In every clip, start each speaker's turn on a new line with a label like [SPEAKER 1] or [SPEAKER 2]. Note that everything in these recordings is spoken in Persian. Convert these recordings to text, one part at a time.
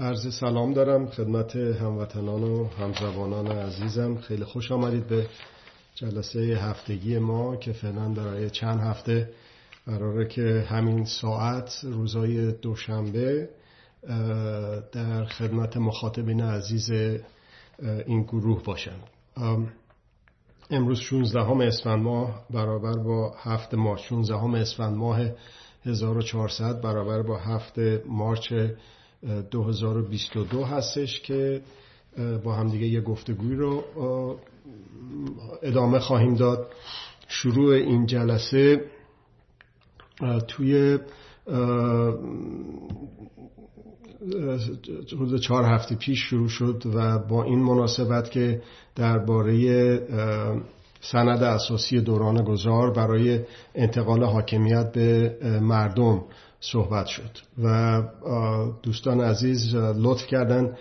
[SPEAKER 1] عرض سلام دارم خدمت هموطنان و همزبانان عزیزم. خیلی خوش آمدید به جلسه هفتگی ما که فعلا در چند هفته قراره که همین ساعت روزای دوشنبه در خدمت مخاطبین عزیز این گروه باشند. امروز 16 همه اسفند ماه برابر با هفت مارچ. 16 همه اسفند ماه 1400 برابر با هفت مارچ 2022 هستش که با همدیگه یه گفتگوی رو ادامه خواهیم داد. شروع این جلسه توی روز چهار هفته پیش شروع شد و با این مناسبت که درباره سند اساسی دوران گذار برای انتقال حاکمیت به مردم صحبت شد. و دوستان عزیز لطف کردن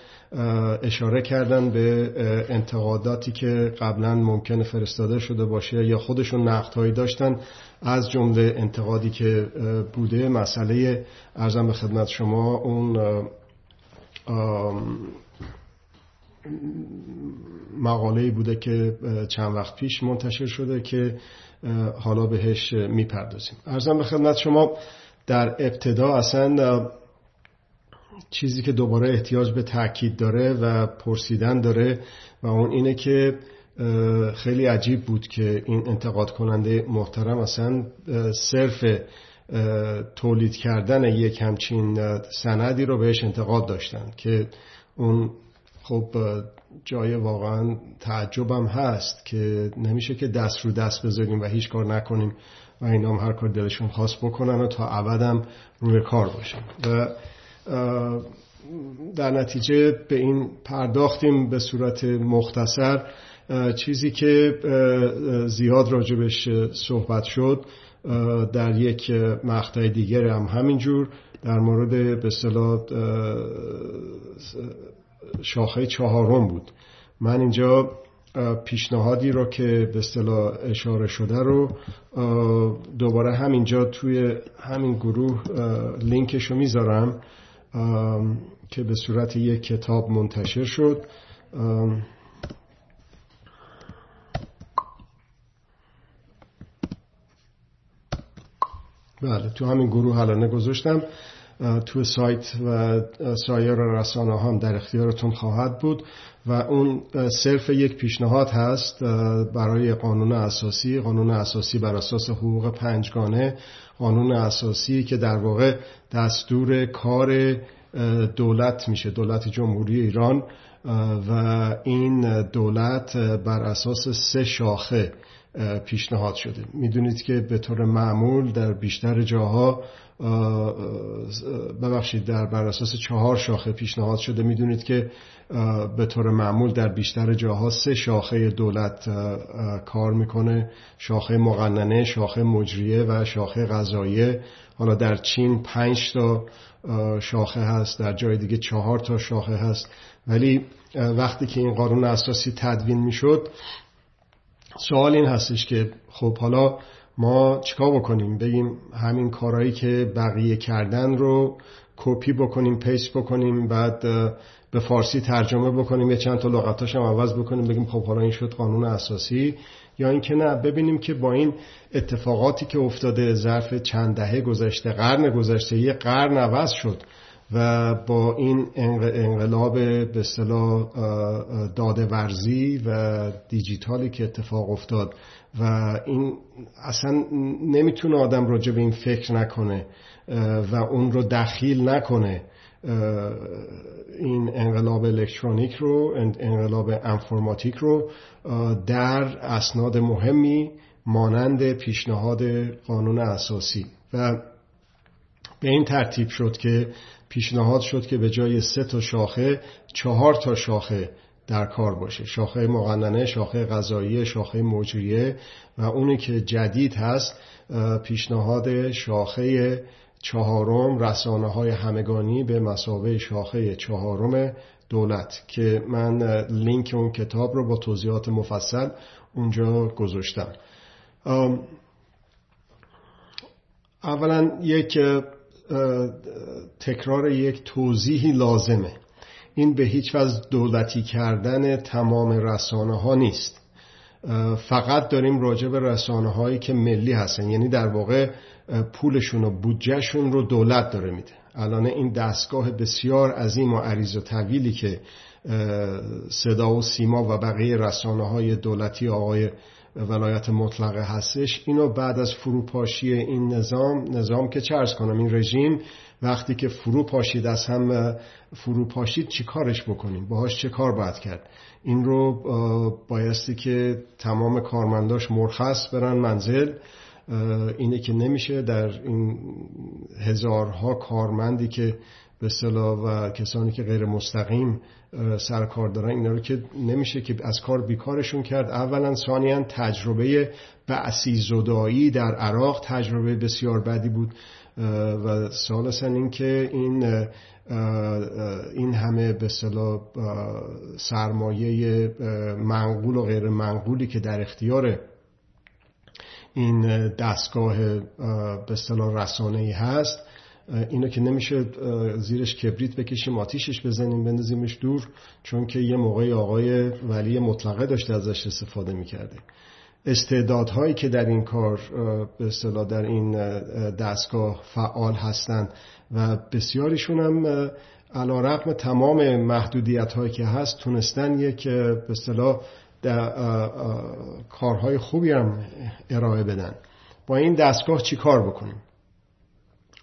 [SPEAKER 1] اشاره کردن به انتقاداتی که قبلا ممکن فرستاده شده باشه یا خودشون نقدهایی داشتن از جمله انتقادی که بوده. مسئله ارزم به خدمت شما اون مقاله بوده که چند وقت پیش منتشر شده که حالا بهش می‌پردازیم. ارزم به خدمت شما در ابتدا اصلا چیزی که دوباره احتیاج به تاکید داره و پرسیدن داره و اون اینه که خیلی عجیب بود که این انتقاد کننده محترم اصلا صرف تولید کردن یک همچین سندی رو بهش انتقاد داشتن که اون خب جای واقعا تعجبم هست که نمیشه که دست رو دست بذاریم و هیچ کار نکنیم و اینا هم هر کار دلشون خواست بکنن و تا ابدم روی کار باشیم. و در نتیجه به این پرداختیم به صورت مختصر. چیزی که زیاد راجبش صحبت شد در یک مقطع دیگر هم همینجور در مورد به شاخه چهارم بود. من اینجا پیشنهادی رو که به اصطلاح اشاره شده رو دوباره همینجا توی همین گروه لینکش رو می‌ذارم که به صورت یک کتاب منتشر شد. بله تو همین گروه الان گذاشتم. تو سایت و سایر رسانه هم در اختیارتون خواهد بود و اون صرف یک پیشنهاد هست برای قانون اساسی. قانون اساسی بر اساس حقوق پنجگانه. قانون اساسی که در واقع دستور کار دولت میشه دولت جمهوری ایران. و این دولت بر اساس سه شاخه پیشنهاد شده. می‌دونید که به طور معمول در بیشتر جاها ببخشید در بر اساس چهار شاخه پیشنهاد شده می‌دونید که به طور معمول در بیشتر جاها سه شاخه دولت کار می‌کنه. شاخه مقننه شاخه مجریه و شاخه غذایه حالا در چین پنج تا شاخه هست در جای دیگه چهار تا شاخه هست. ولی وقتی که این قانون اساسی تدوین می‌شد سوال این هستش که خب حالا ما چیکار بکنیم؟ بگیم همین کارهایی که بقیه کردن رو کپی بکنیم پیست بکنیم بعد به فارسی ترجمه بکنیم یه چند تا لغتاش هم عوض بکنیم بگیم خب حالا این شد قانون اساسی. یا اینکه نه ببینیم که با این اتفاقاتی که افتاده ظرف چند دهه گذشته قرن گذشته یه قرن عوض شد. و با این انقلاب به اصطلاح داده ورزی و دیجیتالی که اتفاق افتاد و این اصلا نمی‌تونه آدم راجع به این فکر نکنه و اون رو دخیل نکنه این انقلاب الکترونیک رو انقلاب انفرماتیک رو در اسناد مهمی مانند پیشنهاد قانون اساسی. و به این ترتیب شد که پیشنهاد شد که به جای سه تا شاخه چهار تا شاخه در کار باشه. شاخه مقننه شاخه غذایی شاخه مجریه و اونی که جدید هست پیشنهاد شاخه چهارم رسانه های همگانی به مسابه شاخه چهارم دولت که من لینک اون کتاب رو با توضیحات مفصل اونجا گذاشتم. اولا یک تکرار یک توضیحی لازمه. این به هیچ وجه دولتی کردن تمام رسانه ها نیست فقط داریم راجع به رسانه هایی که ملی هستن. یعنی در واقع پولشون و بودجهشون رو دولت داره میده. الان این دستگاه بسیار عظیم و عریض و طویلی که صدا و سیما و بقیه رسانه های دولتی آقای ولایت مطلقه هستش. اینو بعد از فروپاشی این نظام نظام که چرز کنم این رژیم وقتی که فرو پاشید از هم فرو پاشید چی کارش بکنیم؟ باهاش چه کار باید کرد؟ این رو بایستی که تمام کارمنداش مرخص برن منزل. اینه که نمیشه در این هزارها کارمندی که به صلاح و کسانی که غیر مستقیم سر کار دارن اینا رو که نمیشه که از کار بیکارشون کرد. اولا ثانیا تجربه بعثی زدایی در عراق تجربه بسیار بدی بود. و ثالثا اینکه این این همه به صلاح سرمایه منقول و غیر منقولی که در اختیار این دستگاه به اصطلاح رسانه ای هست. اینو که نمیشه زیرش کبریت بکشیم آتیشش بزنیم بندازیمش دور چون که یه موقعی آقای ولی مطلقه داشته ازش استفاده می‌کرده. استعدادهایی که در این کار به اصطلاح در این دستگاه فعال هستند و بسیاریشون هم علا رقم تمام محدودیت هایی که هست تونستن یک به اصطلاح کارهای خوبی هم ارائه بدن. با این دستگاه چی کار بکنیم؟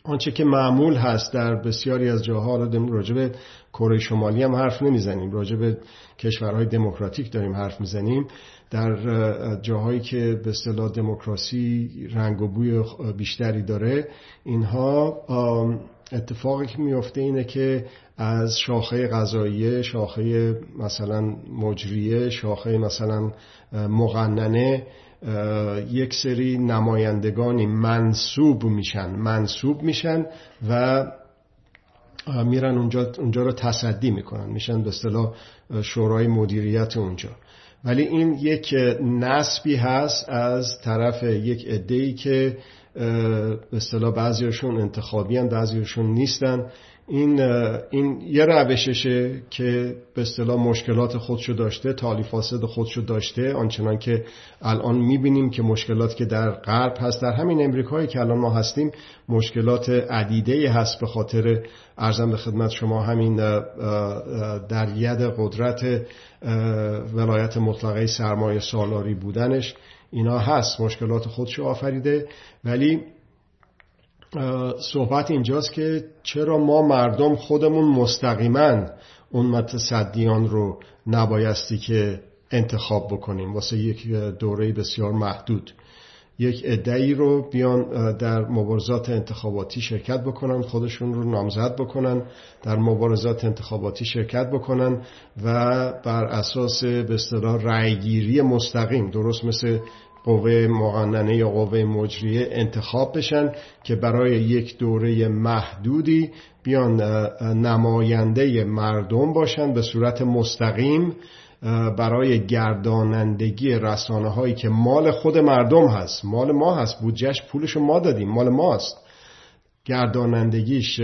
[SPEAKER 1] آنچه که معمول هست در بسیاری از جاها را راجع به کره شمالی هم حرف نمی‌زنیم راجع به کشورهای دموکراتیک داریم حرف می‌زنیم. در جاهایی که به اصطلاح دموکراسی رنگ و بوی بیشتری داره اینها اتفاقی که میفته اینه که از شاخه غذاییه شاخه مثلا مجریه شاخه مثلا مقننه یک سری نمایندگانی منصوب میشن منصوب میشن و میرن اونجا, اونجا رو تصدی می‌کنن میشن به اصطلاح شورای مدیریت اونجا. ولی این یک نسبی هست از طرف یک عده‌ای که به اصطلاح بعضیشون انتخابی هم بعضیشون نیستن. این این یه روششه که به اصطلاح مشکلات خودشو داشته تالی فاسد خودشو داشته. آنچنان که الان می‌بینیم که مشکلات که در غرب هست در همین امریکایی که الان ما هستیم مشکلات عدیده هست به خاطر ارزم به خدمت شما همین در ید قدرت ولایت مطلقه سرمایه سالاری بودنش. اینا هست مشکلات خودشو آفریده. ولی صحبت اینجاست که چرا ما مردم خودمون مستقیما اون متصدیان رو نبایستی که انتخاب بکنیم؟ واسه یک دوره بسیار محدود. یک عده‌ای رو بیان در مبارزات انتخاباتی شرکت بکنن خودشون رو نامزد بکنن در مبارزات انتخاباتی شرکت بکنن و بر اساس به اصطلاح رأیگیری مستقیم درست مثل قوه مقننه یا قوه مجریه انتخاب بشن که برای یک دوره محدودی بیان نماینده مردم باشن به صورت مستقیم برای گردانندگی رسانه هایی که مال خود مردم هست. مال ما هست بودجهش پولش ما دادیم مال ماست. گردانندگیش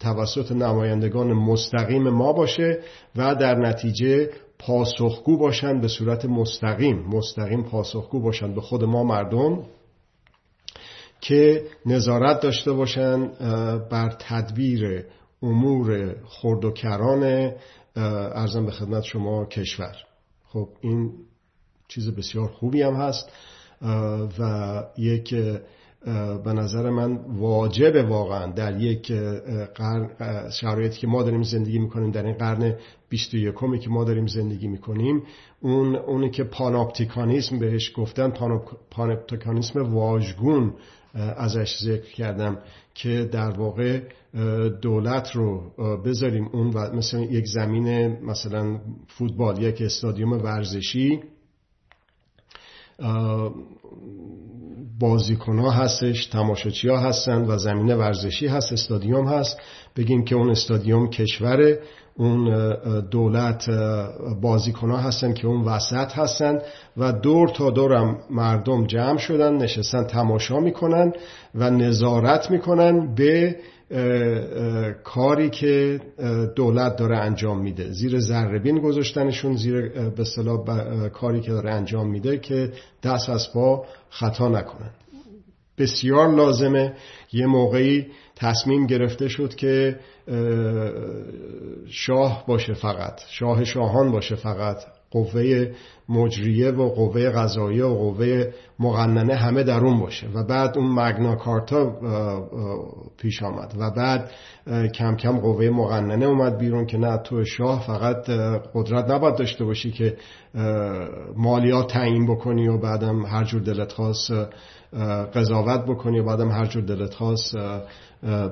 [SPEAKER 1] توسط نمایندگان مستقیم ما باشه و در نتیجه پاسخگو باشند به صورت مستقیم مستقیم پاسخگو باشند به خود ما مردم که نظارت داشته باشند بر تدبیر امور خرد و کران ارزم به خدمت شما کشور. خب این چیز بسیار خوبی هم هست و یک به نظر من واجب واقعا در یک قرن شرایطی که ما داریم زندگی می‌کنیم در این قرن 21 که ما داریم زندگی می‌کنیم اون اونی که پاناپتیکانیسم بهش گفتن پاناپتیکانیسم واژگون ازش ذکر کردم که در واقع دولت رو بذاریم اون مثل یک زمین مثلا فوتبال یک استادیوم ورزشی بازیکن ها هستش تماشاچی ها هستن و زمین ورزشی هست استادیوم هست. بگیم که اون استادیوم کشوره اون دولت بازیکن ها هستن که اون وسط هستن و دور تا دورم مردم جمع شدن نشستن تماشا می‌کنن و نظارت می‌کنن به کاری که دولت داره انجام میده. زیر ذربین گذاشتنشون زیر به صلاح کاری که داره انجام میده که دست از پا خطا نکنن. بسیار لازمه. یه موقعی تصمیم گرفته شد که شاه باشه فقط. شاه شاهان باشه فقط. قوه مجریه و قوه قضاییه و قوه مقننه همه در اون باشه. و بعد اون مگنا کارتا پیش آمد. و بعد کم کم قوه مقننه اومد بیرون که نه تو شاه فقط قدرت نباید داشته باشی که مالیات تعیین بکنی و بعدم هر جور دلت خواست قضاوت بکنی و بعدم هر جور دلت خواست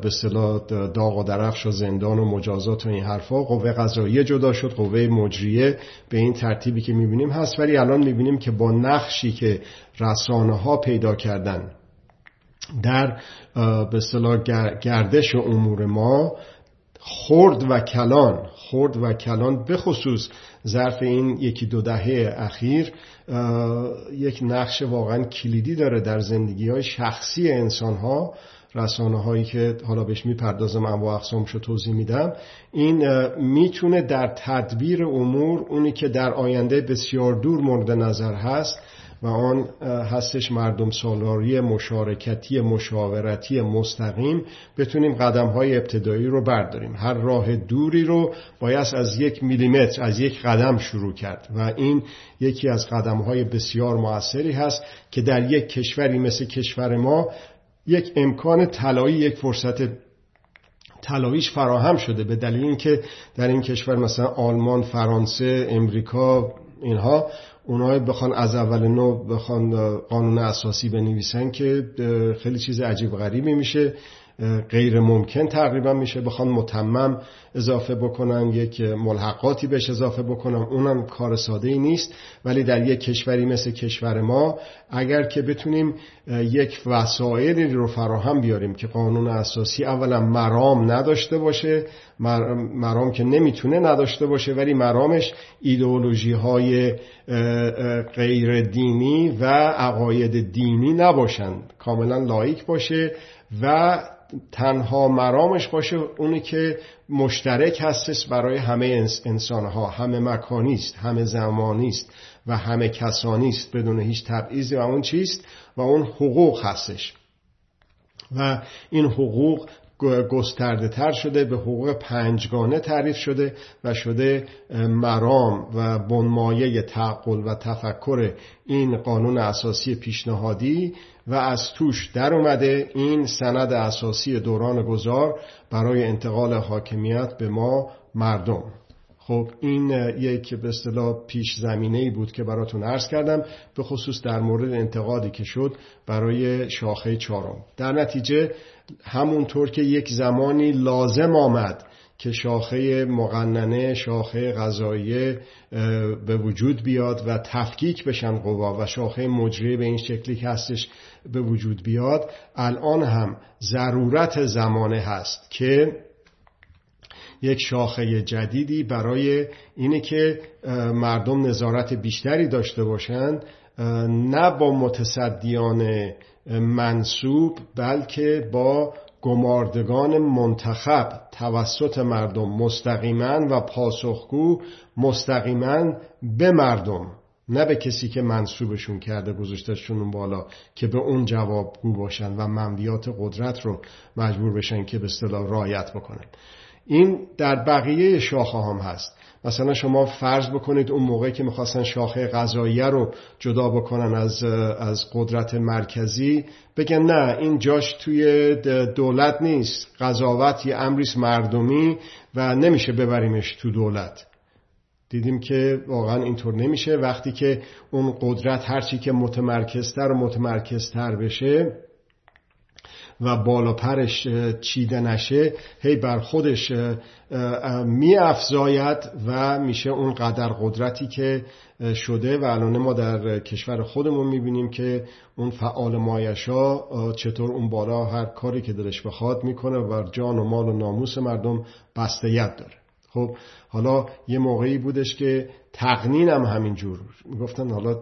[SPEAKER 1] به صلاح داغ و درفش و زندان و مجازات و این حرفا. قوه قضاییه جدا شد قوه مجریه به این ترتیبی که می‌بینیم هست. ولی الان می‌بینیم که با نقشی که رسانه ها پیدا کردن در به صلاح گردش امور ما خرد و کلان خرد و کلان به خصوص ظرف این یکی دو دهه اخیر یک نقش واقعا کلیدی داره در زندگی های شخصی انسان ها رسانه هایی که حالا بهش می‌پردازم انواع اقسامش رو توضیح میدم. این می‌تونه در تدبیر امور اونی که در آینده بسیار دور مورد نظر هست و آن هستش مردم سالاری مشارکتی مشاورتی مستقیم. بتونیم قدم های ابتدایی رو برداریم. هر راه دوری رو باید از یک میلیمتر از یک قدم شروع کرد و این یکی از قدم های بسیار موثری هست که در یک کشوری مثل کشور ما یک امکان طلایی یک فرصت طلاییش فراهم شده به دلیل اینکه در این کشور مثلا آلمان، فرانسه، امریکا اینها اونها بخوان از اول نو بخوان قانون اساسی بنویسن که خیلی چیز عجیب غریبی میشه. غیر ممکن تقریبا میشه بخوان متمم اضافه بکنن یک ملحقاتی بهش اضافه بکنن. اونم کار ساده ای نیست ولی در یک کشوری مثل کشور ما اگر که بتونیم یک وسایلی رو فراهم بیاریم که قانون اساسی اولا مرام نداشته باشه مرام که نمی‌تونه نداشته باشه ولی مرامش ایدئولوژی های غیر دینی و عقاید دینی نباشند کاملا لایک باشه و تنها مرامش باشه اونی که مشترک هستش برای همه انسان ها همه مکانی است همه زمانی است و همه کسانی است بدون هیچ تبعیضی و اون چیست؟ و اون حقوق هستش. و این حقوق گسترده تر شده به حقوق پنجگانه تعریف شده و شده مرام و بنمایه تعقل و تفکر این قانون اساسی پیشنهادی و از توش در اومده این سند اساسی دوران گذار برای انتقال حاکمیت به ما مردم. خب این یک به اصطلاح پیش زمینه ای بود که براتون عرض کردم به خصوص در مورد انتقادی که شد برای شاخه چهارم. در نتیجه همونطور که یک زمانی لازم آمد که شاخه مقننه شاخه غذایی به وجود بیاد و تفکیک بشن قوا و شاخه مجری به این شکلی که هستش به وجود بیاد الان هم ضرورت زمانه هست که یک شاخه جدیدی برای اینه که مردم نظارت بیشتری داشته باشند نه با متصدیان منصوب بلکه با گماردگان منتخب توسط مردم مستقیما و پاسخگو مستقیما به مردم. نه به کسی که منصوبشون کرده گذاشتشون اون بالا که به اون جوابگو باشن و منویات قدرت رو مجبور بشن که به اصطلاح رایت بکنن. این در بقیه شاخه هم هست. مثلا شما فرض بکنید اون موقعی که می‌خواستن شاخه غذاییه رو جدا بکنن از, از قدرت مرکزی بگن نه این جاش توی دولت نیست قضاوت یه امریس مردمی و نمیشه ببریمش تو دولت. دیدیم که واقعا اینطور نمیشه. وقتی که اون قدرت هرچی که متمرکزتر و متمرکزتر بشه و بالا پرش چیده نشه هی بر خودش می افزاید و میشه اون قدر قدرتی که شده و الان ما در کشور خودمون می‌بینیم که اون فعال مایشا چطور اون بالا هر کاری که دلش بخواد می‌کنه و بر جان و مال و ناموس مردم بستیت داره. خب حالا یه موقعی بودش که تقنین هم همینجور می‌گفتن حالا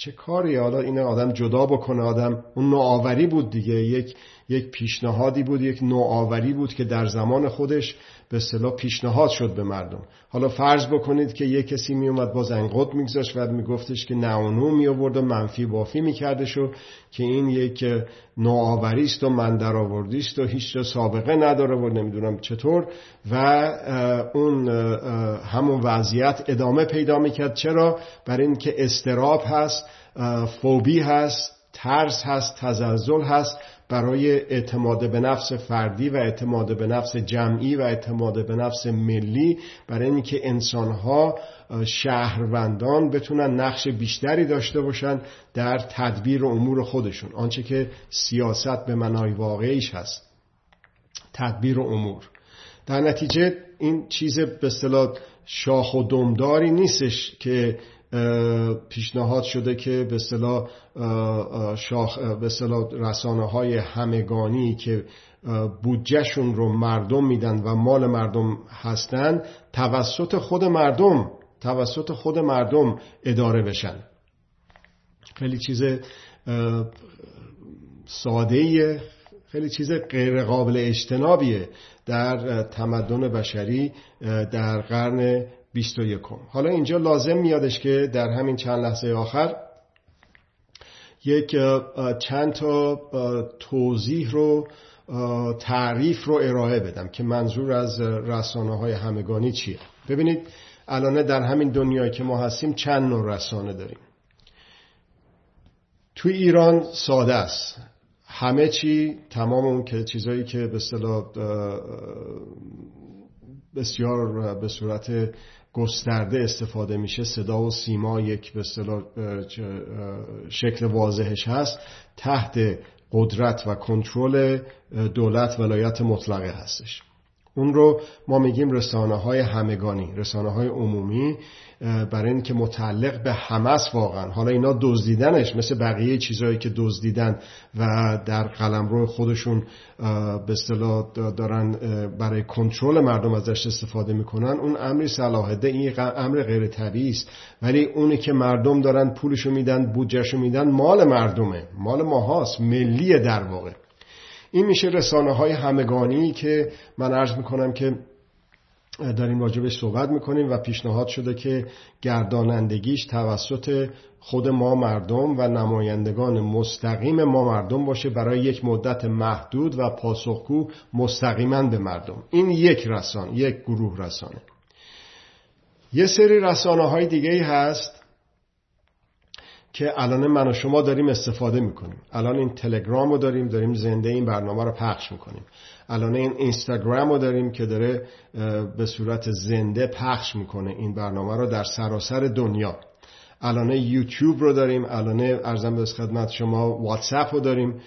[SPEAKER 1] چه کاری حالا این آدم جدا بکنه؟ آدم اون نوآوری بود دیگه. یک یک پیشنهادی بود یک نوآوری بود که در زمان خودش به اصطلاح پیشنهاد شد به مردم. حالا فرض بکنید که یک کسی می اومد باز انقد میگذاشت و میگفتش که نه و نو می آورد و منفی بافی میکردش و که این یک نوآوری است و من در است و هیچ سابقه نداره و نمی‌دونم چطور. و اون همون وضعیت ادامه پیدا می‌کرد. چرا؟ برای اینکه استراب هست فوبی هست ترس هست تزلزل هست. برای اعتماد به نفس فردی و اعتماد به نفس جمعی و اعتماد به نفس ملی برای اینکه انسانها شهروندان بتونن نقش بیشتری داشته باشن در تدبیر امور خودشون. آنچه که سیاست به معنای واقعیش هست. تدبیر امور. در نتیجه این چیز به شاخ و دمداری نیستش که پیشنهاد شده که به اصطلاح شاخ به اصطلاح رسانه های همگانی که بودجهشون رو مردم میدن و مال مردم هستن توسط خود مردم توسط خود مردم اداره بشن. خیلی چیز ساده خیلی چیز غیر قابل اجتنابیه در تمدن بشری در قرن 21 حالا اینجا لازم میادش که در همین چند لحظه آخر یک چند تا توضیح رو تعریف رو ارائه بدم که منظور از رسانه های همگانی چیه. ببینید الان در همین دنیایی که ما هستیم چند نوع رسانه داریم. توی ایران ساده است. همه چی تمام اون که چیزایی که به اصطلاح بسیار به صورت گسترده استفاده میشه صدا و سیما یک به شکل واضحش هست. تحت قدرت و کنترل دولت ولایت مطلقه هستش. اون رو ما میگیم رسانه های همگانی رسانه های عمومی برای اینکه متعلق به همس واقعا. حالا اینا دزدیدنش مثل بقیه چیزهایی که دزدیدن و در قلمرو خودشون به اصطلاح دارن برای کنترل مردم ازش استفاده می‌کنن. اون امری صلاحده این امر غیر طبیعی است. ولی اونی که مردم دارن پولشو میدن بودجهشو میدن مال مردمه. مال ماهاست. ملیه در واقع. این میشه رسانه های همگانی که من عرض می‌کنم که داریم راجبش صحبت می‌کنیم و پیشنهاد شده که گردانندگیش توسط خود ما مردم و نمایندگان مستقیم ما مردم باشه برای یک مدت محدود و پاسخگو مستقیما به مردم. این یک رسانه یک گروه رسانه. یه سری رسانه های دیگه هست که الان من و شما داریم استفاده می‌کنیم. الان این تلگرام رو داریم داریم زنده این برنامه رو پخش می‌کنیم. الان این اینستاگرام رو داریم که داره به صورت زنده پخش می‌کنه این برنامه رو در سراسر دنیا. الان یوتیوب رو داریم الان ارزم به خدمت شما واتساپ رو داریم.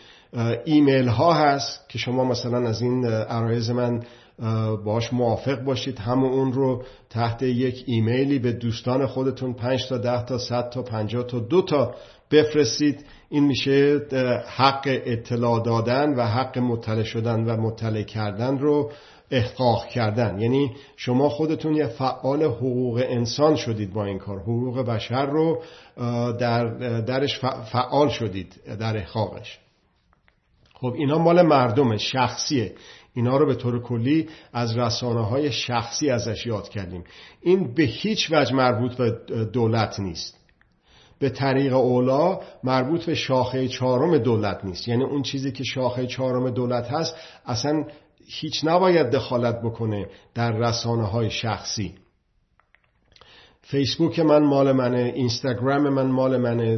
[SPEAKER 1] ایمیل ها هست که شما مثلا از این عرایز من باش موافق باشید همون اون رو تحت یک ایمیلی به دوستان خودتون 5 تا 10 تا 100 تا 50 تا دو تا بفرستید. این میشه حق اطلاع دادن و حق مطلع شدن و مطلع کردن رو احقاق کردن. یعنی شما خودتون یه فعال حقوق انسان شدید با این کار. حقوق بشر رو در درش فعال شدید در احقاقش. خب اینا مال مردم شخصیه. اینا رو به طور کلی از رسانه های شخصی ازش یاد کردیم. این به هیچ وجه مربوط به دولت نیست. به طریق اولا مربوط به شاخه چهارم دولت نیست. یعنی اون چیزی که شاخه چهارم دولت هست اصلا هیچ نباید دخالت بکنه در رسانه های شخصی. فیسبوک من مال منه اینستاگرام من مال منه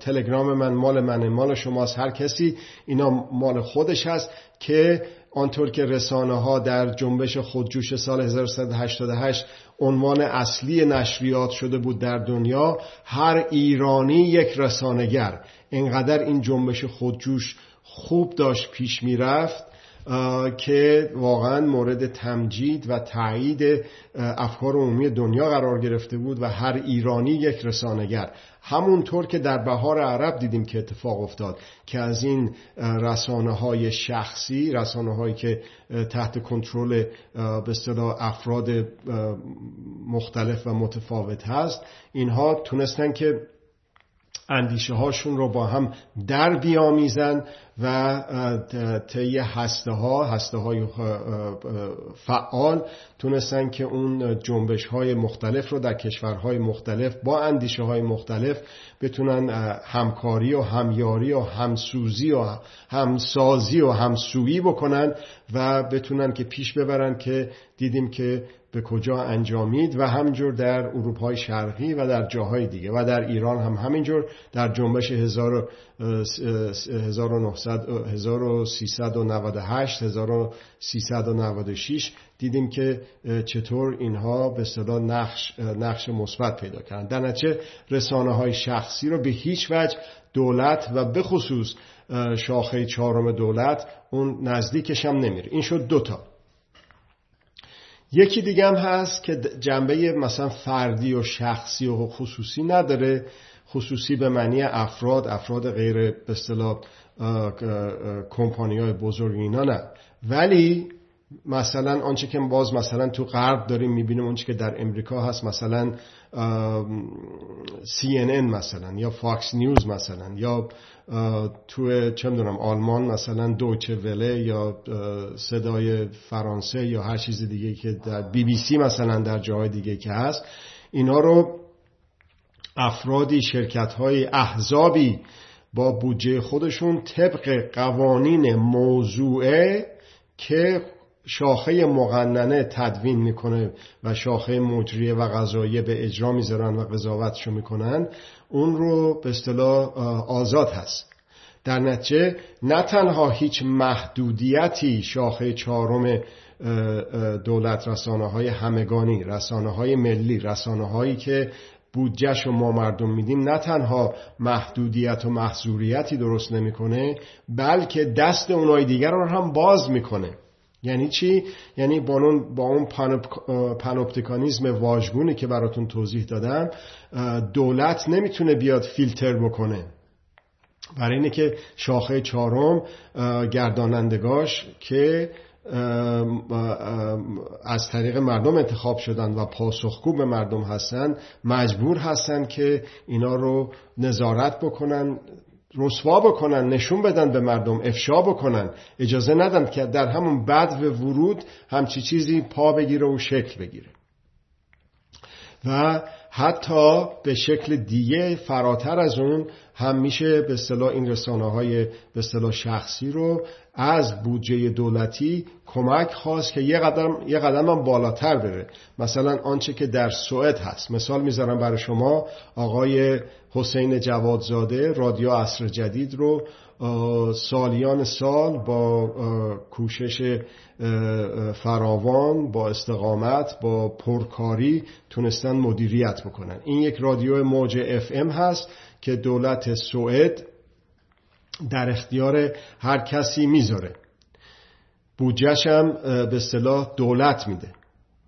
[SPEAKER 1] تلگرام من مال منه. مال شماست هر کسی. اینا مال خودش هست که آنطور که رسانه ها در جنبش خودجوش سال 1388 عنوان اصلی نشریات شده بود در دنیا هر ایرانی یک رسانگر اینقدر این جنبش خودجوش خوب داشت پیش می‌رفت. که واقعا مورد تمجید و تایید افکار عمومی دنیا قرار گرفته بود و هر ایرانی یک رسانگر همونطور که در بهار عرب دیدیم که اتفاق افتاد که از این رسانه های شخصی رسانه هایی که تحت کنترل به افراد مختلف و متفاوت هست اینها تونستن که اندیشه هاشون رو با هم در بیامیزن و طی هسته ها هسته های فعال تونستن که اون جنبش های مختلف رو در کشورهای مختلف با اندیشه های مختلف بتونن همکاری و همیاری و همسوزی و همسازی و همسویی بکنن و بتونن که پیش ببرن که دیدیم که به کجا انجامید و همینجور در اروپای شرقی و در جاهای دیگه و در ایران هم همینجور در جنبش 1398 1396 دیدیم که چطور اینها به صدا نقش, نقش مثبت پیدا کردن. در نتیجه رسانه های شخصی رو به هیچ وجه دولت و به خصوص شاخه چهارم دولت اون نزدیکش هم نمیره. این شد دوتا یکی دیگه هم هست که جنبه مثلا فردی و شخصی و خصوصی نداره. خصوصی به معنی افراد افراد غیر به اصطلاح کمپانی های بزرگ اینا نه. ولی مثلا آنچه که باز مثلا تو غرب داریم می‌بینیم اونچه که در امریکا هست مثلا CNN مثلا یا فاکس نیوز مثلا یا تو چه می‌دونم آلمان مثلا دوچه وله یا صدای فرانسه یا هر چیز دیگه که در بی بی سی مثلا در جاهای دیگه که هست اینا رو افرادی شرکت های احزابی با بودجه خودشون طبق قوانین موضوعه که شاخه مقننه تدوین می‌کنه و شاخه مجریه و غذایه به اجرا می‌ذارن و قضاوتشو می‌کنن اون رو به اصطلاح آزاد هست. در نتیجه نه تنها هیچ محدودیتی شاخه چهارم دولت رسانه های همگانی رسانه های ملی رسانه هایی که بودجهش رو ما مردم میدیم نه تنها محدودیت و محضوریتی درست نمی‌کنه بلکه دست اونای دیگر رو هم باز می‌کنه یعنی چی؟ یعنی با اون, با اون پانوپتیکانیزم واژگونی که براتون توضیح دادم دولت نمی‌تونه بیاد فیلتر بکنه برای اینه که شاخه چهارم گردانندگاش که از طریق مردم انتخاب شدن و پاسخگو به مردم هستن مجبور هستن که اینا رو نظارت بکنن رسوا بکنن نشون بدن به مردم افشا بکنن. اجازه ندن که در همون بد و ورود همچی چیزی پا بگیره و شکل بگیره. و حتی به شکل دیگه فراتر از اون هم میشه به اصطلاح این رسانه های به اصطلاح شخصی رو از بودجه دولتی کمک خواست که یه قدم یه قدم هم بالاتر بره. مثلا آنچه که در سوئد هست. مثال می‌ذارم برای شما. آقای حسین جوادزاده رادیو عصر جدید رو سالیان سال با کوشش فراوان با استقامت با پرکاری تونستن مدیریت بکنن. این یک رادیو موج اف ام هست که دولت سوئد در اختیار هر کسی می‌ذاره. بودجهش هم به صلاح دولت میده.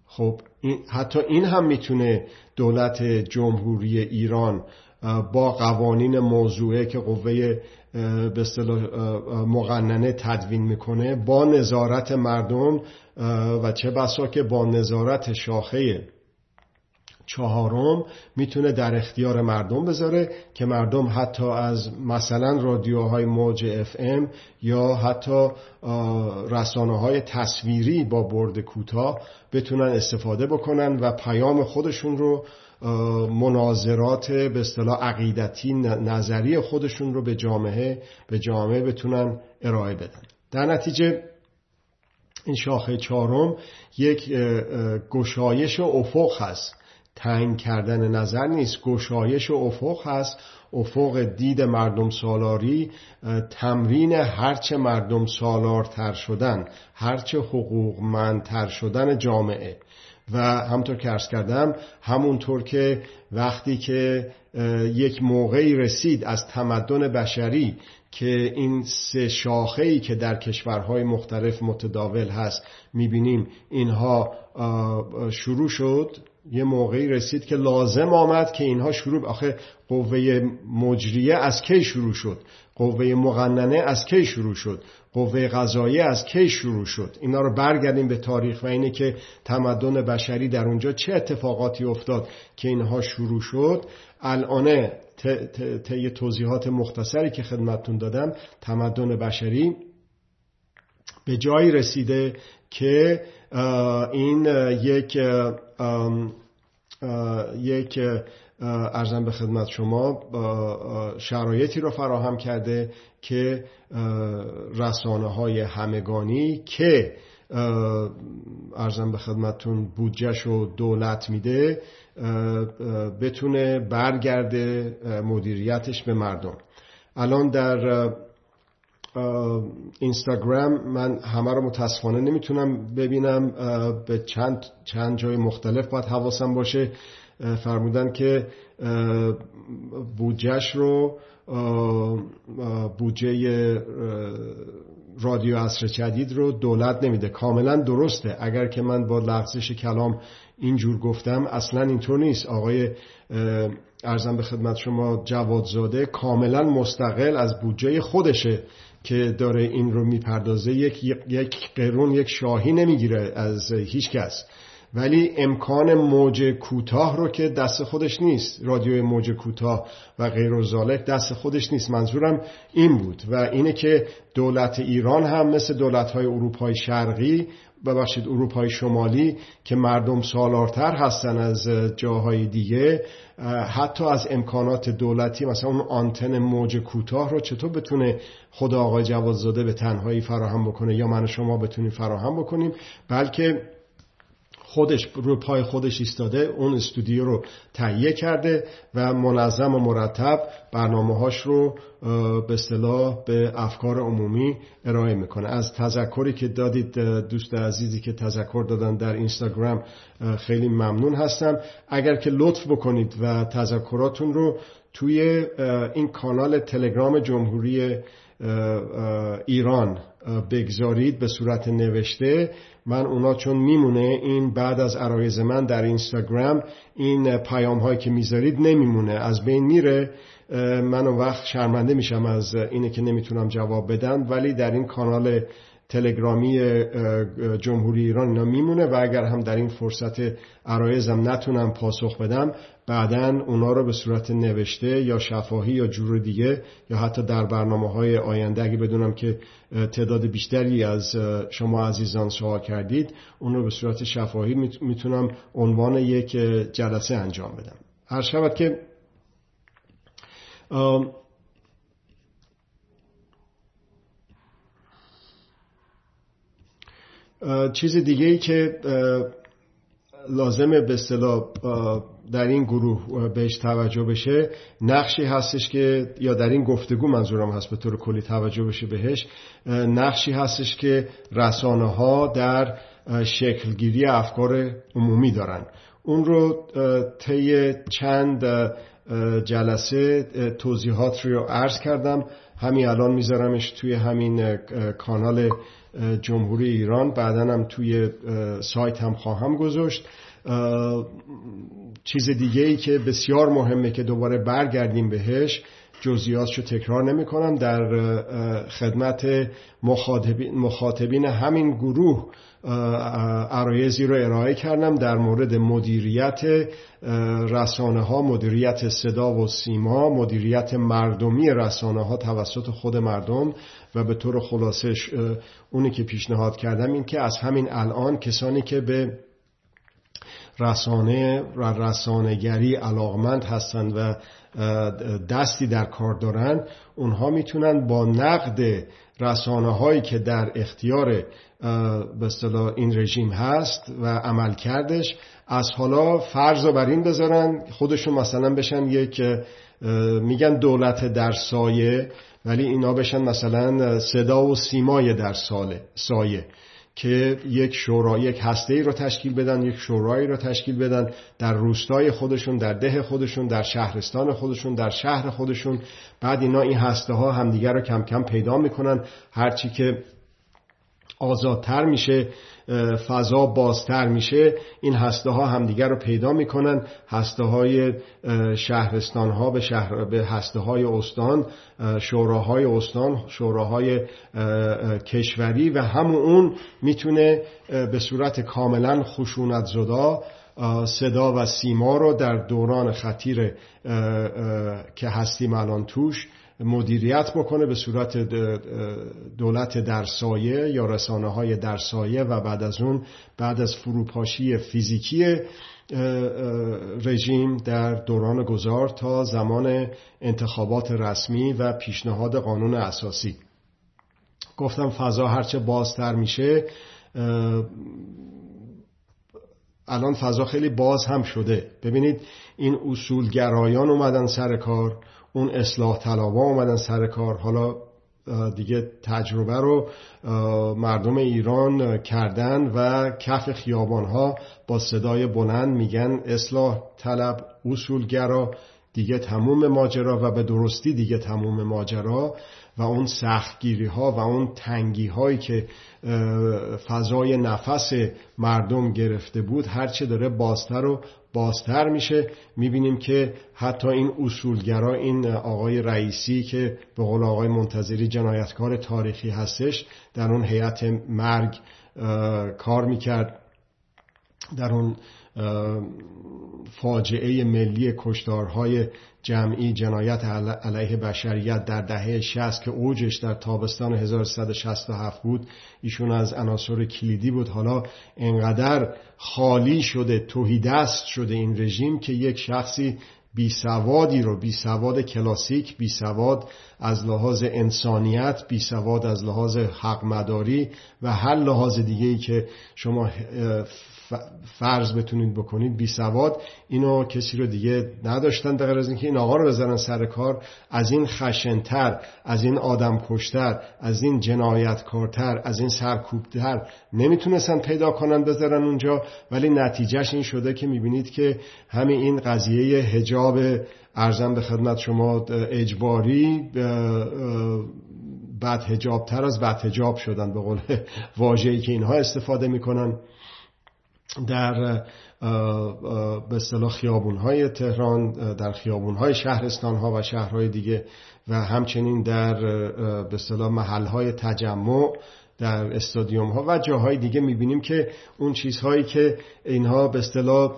[SPEAKER 1] خب حتی این هم می‌تونه دولت جمهوری ایران با قوانین موضوعه که قوه به مقننه تدوین می‌کنه با نظارت مردم و چه بسا که با نظارت شاخه چهارم می‌تونه در اختیار مردم بذاره که مردم حتی از مثلا رادیوهای موج اف ام یا حتی رسانه های تصویری با برد کوتاه بتونن استفاده بکنن و پیام خودشون رو مناظرات به اصطلاح عقیدتی نظری خودشون رو به جامعه به جامعه بتونن ارائه بدن. در نتیجه این شاخه چهارم یک گشایش افق هست. تنگ کردن نظر نیست. گشایش و افق هست. افق دید مردم سالاری تمرین هرچه مردم سالارتر شدن هرچه حقوقمندتر شدن جامعه. و همطور که ارز کردم همونطور که وقتی که یک موقعی رسید از تمدن بشری که این سه شاخه‌ای که در کشورهای مختلف متداول هست می‌بینیم اینها شروع شد. یه موقعی رسید که لازم آمد که اینها شروع آخه قوه مجریه از کی شروع شد؟ قوه مقننه از کی شروع شد؟ قوه غذایی از کی شروع شد؟ اینا رو برگردیم به تاریخ و اینه که تمدن بشری در اونجا چه اتفاقاتی افتاد که اینها شروع شد. الان طی توضیحات مختصری که خدمتتون دادم تمدن بشری به جایی رسیده که این یک یک ارزم به خدمت شما شرایطی رو فراهم کرده که رسانه های همگانی که ارزم به خدمتتون بودجهش و دولت میده بتونه برگرده مدیریتش به مردم. الان در اینستاگرام من همه رو متاسفانه نمی‌تونم ببینم به چند, چند جای مختلف باید حواسم باشه. فرمودن که بودجهش رو بودجه رادیو عصر جدید رو دولت نمیده. کاملا درسته. اگر که من با لغزش کلام اینجور گفتم اصلا اینطور نیست. آقای ارزم به خدمت شما جوادزاده کاملا مستقل از بودجه خودشه. که داره این رو می‌پردازه یک, یک قرون یک شاهی نمی‌گیره از هیچ کس. ولی امکان موج کوتاه رو که دست خودش نیست رادیوی موج کوتاه و غیر و دست خودش نیست. منظورم این بود. و اینه که دولت ایران هم مثل دولت های اروپای شرقی ببخشید اروپای شمالی که مردم سالارتر هستن از جاهای دیگه حتی از امکانات دولتی مثلا اون آنتن موج کوتاه رو چطور بتونه خدا آقای جوادزاده به تنهایی فراهم بکنه؟ یا من و شما بتونیم فراهم بکنیم؟ بلکه خودش رو پای خودش ایستاده اون استودیو رو تهیه کرده و منظم و مرتب برنامه هاش رو به اصطلاح به افکار عمومی ارائه می‌کنه. از تذکری که دادید دوست عزیزی که تذکر دادن در اینستاگرام خیلی ممنون هستم. اگر که لطف بکنید و تذکراتون رو توی این کانال تلگرام جمهوری ایران بگذارید به صورت نوشته من اونا چون میمونه این بعد از عرایز من در اینستاگرام این پیام هایی که می‌ذارید نمیمونه از بین میره. من وقت شرمنده میشم از اینه که نمی‌تونم جواب بدم ولی در این کانال تلگرامی جمهوری ایران اینا میمونه و اگر هم در این فرصت عرایزم نتونم پاسخ بدم بعدا اونا رو به صورت نوشته یا شفاهی یا جور دیگه یا حتی در برنامه های آینده اگه بدونم که تعداد بیشتری از شما عزیزان سوال کردید اون رو به صورت شفاهی می‌تونم عنوان یک جلسه انجام بدم. هر شود که چیز دیگه ای که لازمه به در این گروه بهش توجه بشه نقشی هستش که یا در این گفتگو منظورم هست به طور کلی توجه بشه بهش نقشی هستش که رسانه ها در شکلگیری افکار عمومی دارن. اون رو طی چند جلسه توضیحات رو عرض کردم. همین الان میذارمش توی همین کانال جمهوری ایران. بعدا هم توی سایت هم خواهم گذاشت. چیز دیگه ای که بسیار مهمه که دوباره برگردیم بهش جزئیاتشو تکرار نمی کنم در خدمت مخاطبین, مخاطبین همین گروه عرایزی رو ارائه کردم در مورد مدیریت رسانه ها مدیریت صدا و سیما مدیریت مردمی رسانه ها توسط خود مردم و به طور خلاصش اونی که پیشنهاد کردم این که از همین الان کسانی که به رسانه و رسانگری علاقمند هستند و دستی در کار دارن اونها می‌تونن با نقد رسانه هایی که در اختیار به این رژیم هست و عمل کردش از حالا فرض رو بر این بذارن خودشون مثلا بشن یک میگن دولت در سایه ولی اینا بشن مثلا صدا و سیمای در سایه. که یک شورا یک هسته ای رو تشکیل بدن یک شورایی رو تشکیل بدن در روستای خودشون در ده خودشون در شهرستان خودشون در شهر خودشون. بعد اینا این هسته ها همدیگر رو کم کم پیدا می‌کنن. هرچی که آزادتر میشه فضا بازتر میشه این هسته ها همدیگر رو پیدا می‌کنن. هسته های شهرستان ها به, شهر به هسته های استان شوراهای استان شوراهای کشوری و همون اون می‌تونه به صورت کاملا خشونت زدا صدا و سیما رو در دوران خطیر که هستیم الان توش مدیریت بکنه به صورت دولت در سایه یا رسانه های در سایه و بعد از اون بعد از فروپاشی فیزیکی رژیم در دوران گذار تا زمان انتخابات رسمی و پیشنهاد قانون اساسی. گفتم فضا هرچه بازتر میشه الان فضا خیلی باز هم شده. ببینید این اصولگرایان اومدن سر کار. اون اصلاح طلبا اومدن سر کار. حالا دیگه تجربه رو مردم ایران کردن و کف خیابان ها با صدای بلند میگن اصلاح طلب اصولگرا دیگه تموم ماجرا و به درستی دیگه تموم ماجرا. و اون سختگیری ها و اون تنگی هایی که فضای نفس مردم گرفته بود هرچه داره بازتر و بازتر میشه. می‌بینیم که حتی این اصولگرا این آقای رئیسی که به قول آقای منتظری جنایتکار تاریخی هستش در اون هیئت مرگ کار می‌کرد در اون فاجعه ملی کشتارهای جمعی جنایت علیه بشریت در دهه 60 که اوجش در تابستان 1167 بود ایشون از عناصر کلیدی بود. حالا انقدر خالی شده توهیدست شده این رژیم که یک شخصی بی سوادی رو بی سواد کلاسیک بی سواد از لحاظ انسانیت بی سواد از لحاظ حق مداری و هر لحاظ دیگه ای که شما فرض بتونید بکنید بی سواد. اینو کسی رو دیگه نداشتن به از اینکه این آقا رو بزنن سر کار. از این خشنتر از این آدم کشتر از این جنایتکارتر از این سرکوبتر نمی‌تونستن پیدا کنن بذارن اونجا. ولی نتیجهش این شده که می‌بینید که همین این قضیه هجاب ارزم به خدمت شما اجباری بعد هجابتر از بعد هجاب شدن به قول واژه‌ای که اینها استفاده می‌کنن. در به اصطلاح خیابون های تهران در خیابون های شهرستان ها و شهرهای دیگه و همچنین در به اصطلاح محل های تجمع در استادیوم ها و جاهای دیگه می‌بینیم که اون چیزهایی که اینها به اصطلاح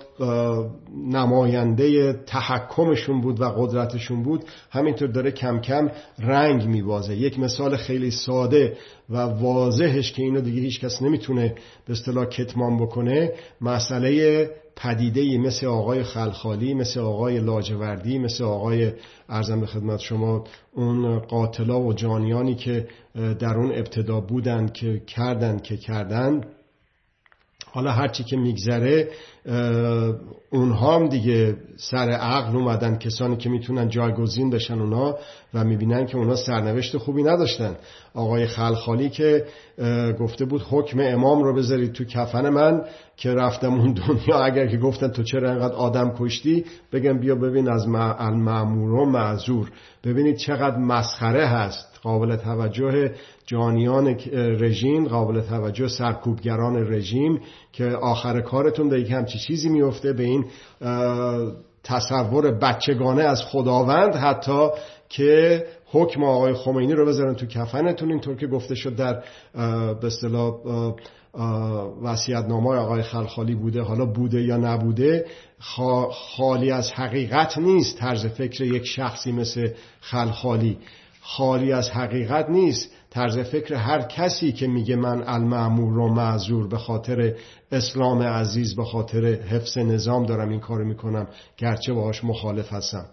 [SPEAKER 1] نماینده تحکمشون بود و قدرتشون بود همینطور داره کم کم رنگ میبازه. یک مثال خیلی ساده و واضحش که اینو دیگه هیچ کس نمی‌تونه به اصطلاح کتمان بکنه مسئله پدیده مثل آقای خلخالی مثل آقای لاجوردی مثل آقای ارزم به خدمت شما اون قاتلا و جانیانی که در اون ابتدا بودن که کردن که کردن. حالا هرچی که میگذره اونها هم دیگه سر عقل اومدن کسانی که می‌تونن جایگزین بشن اونا و می‌بینن که اونا سرنوشت خوبی نداشتن. آقای خلخالی که گفته بود حکم امام رو بذارید تو کفن من که رفتم اون دنیا. اگر که گفتن تو چرا انقدر آدم کشتی؟ بگم بیا ببین از المعمور و معذور. ببینید چقدر مسخره هست. قابل توجه جانیان رژیم قابل توجه سرکوبگران رژیم که آخر کارتون به همچی چیزی میفته به این تصور بچگانه از خداوند حتی که حکم آقای خمینی رو بذارن تو کفنتون. اینطور که گفته شد در به نامه آقای خلخالی بوده حالا بوده یا نبوده خالی از حقیقت نیست طرز فکر یک شخصی مثل خلخالی. خالی از حقیقت نیست طرز فکر هر کسی که میگه من المعمور و معذور به خاطر اسلام عزیز به خاطر حفظ نظام دارم این کارو می‌کنم گرچه باهاش مخالف هستم.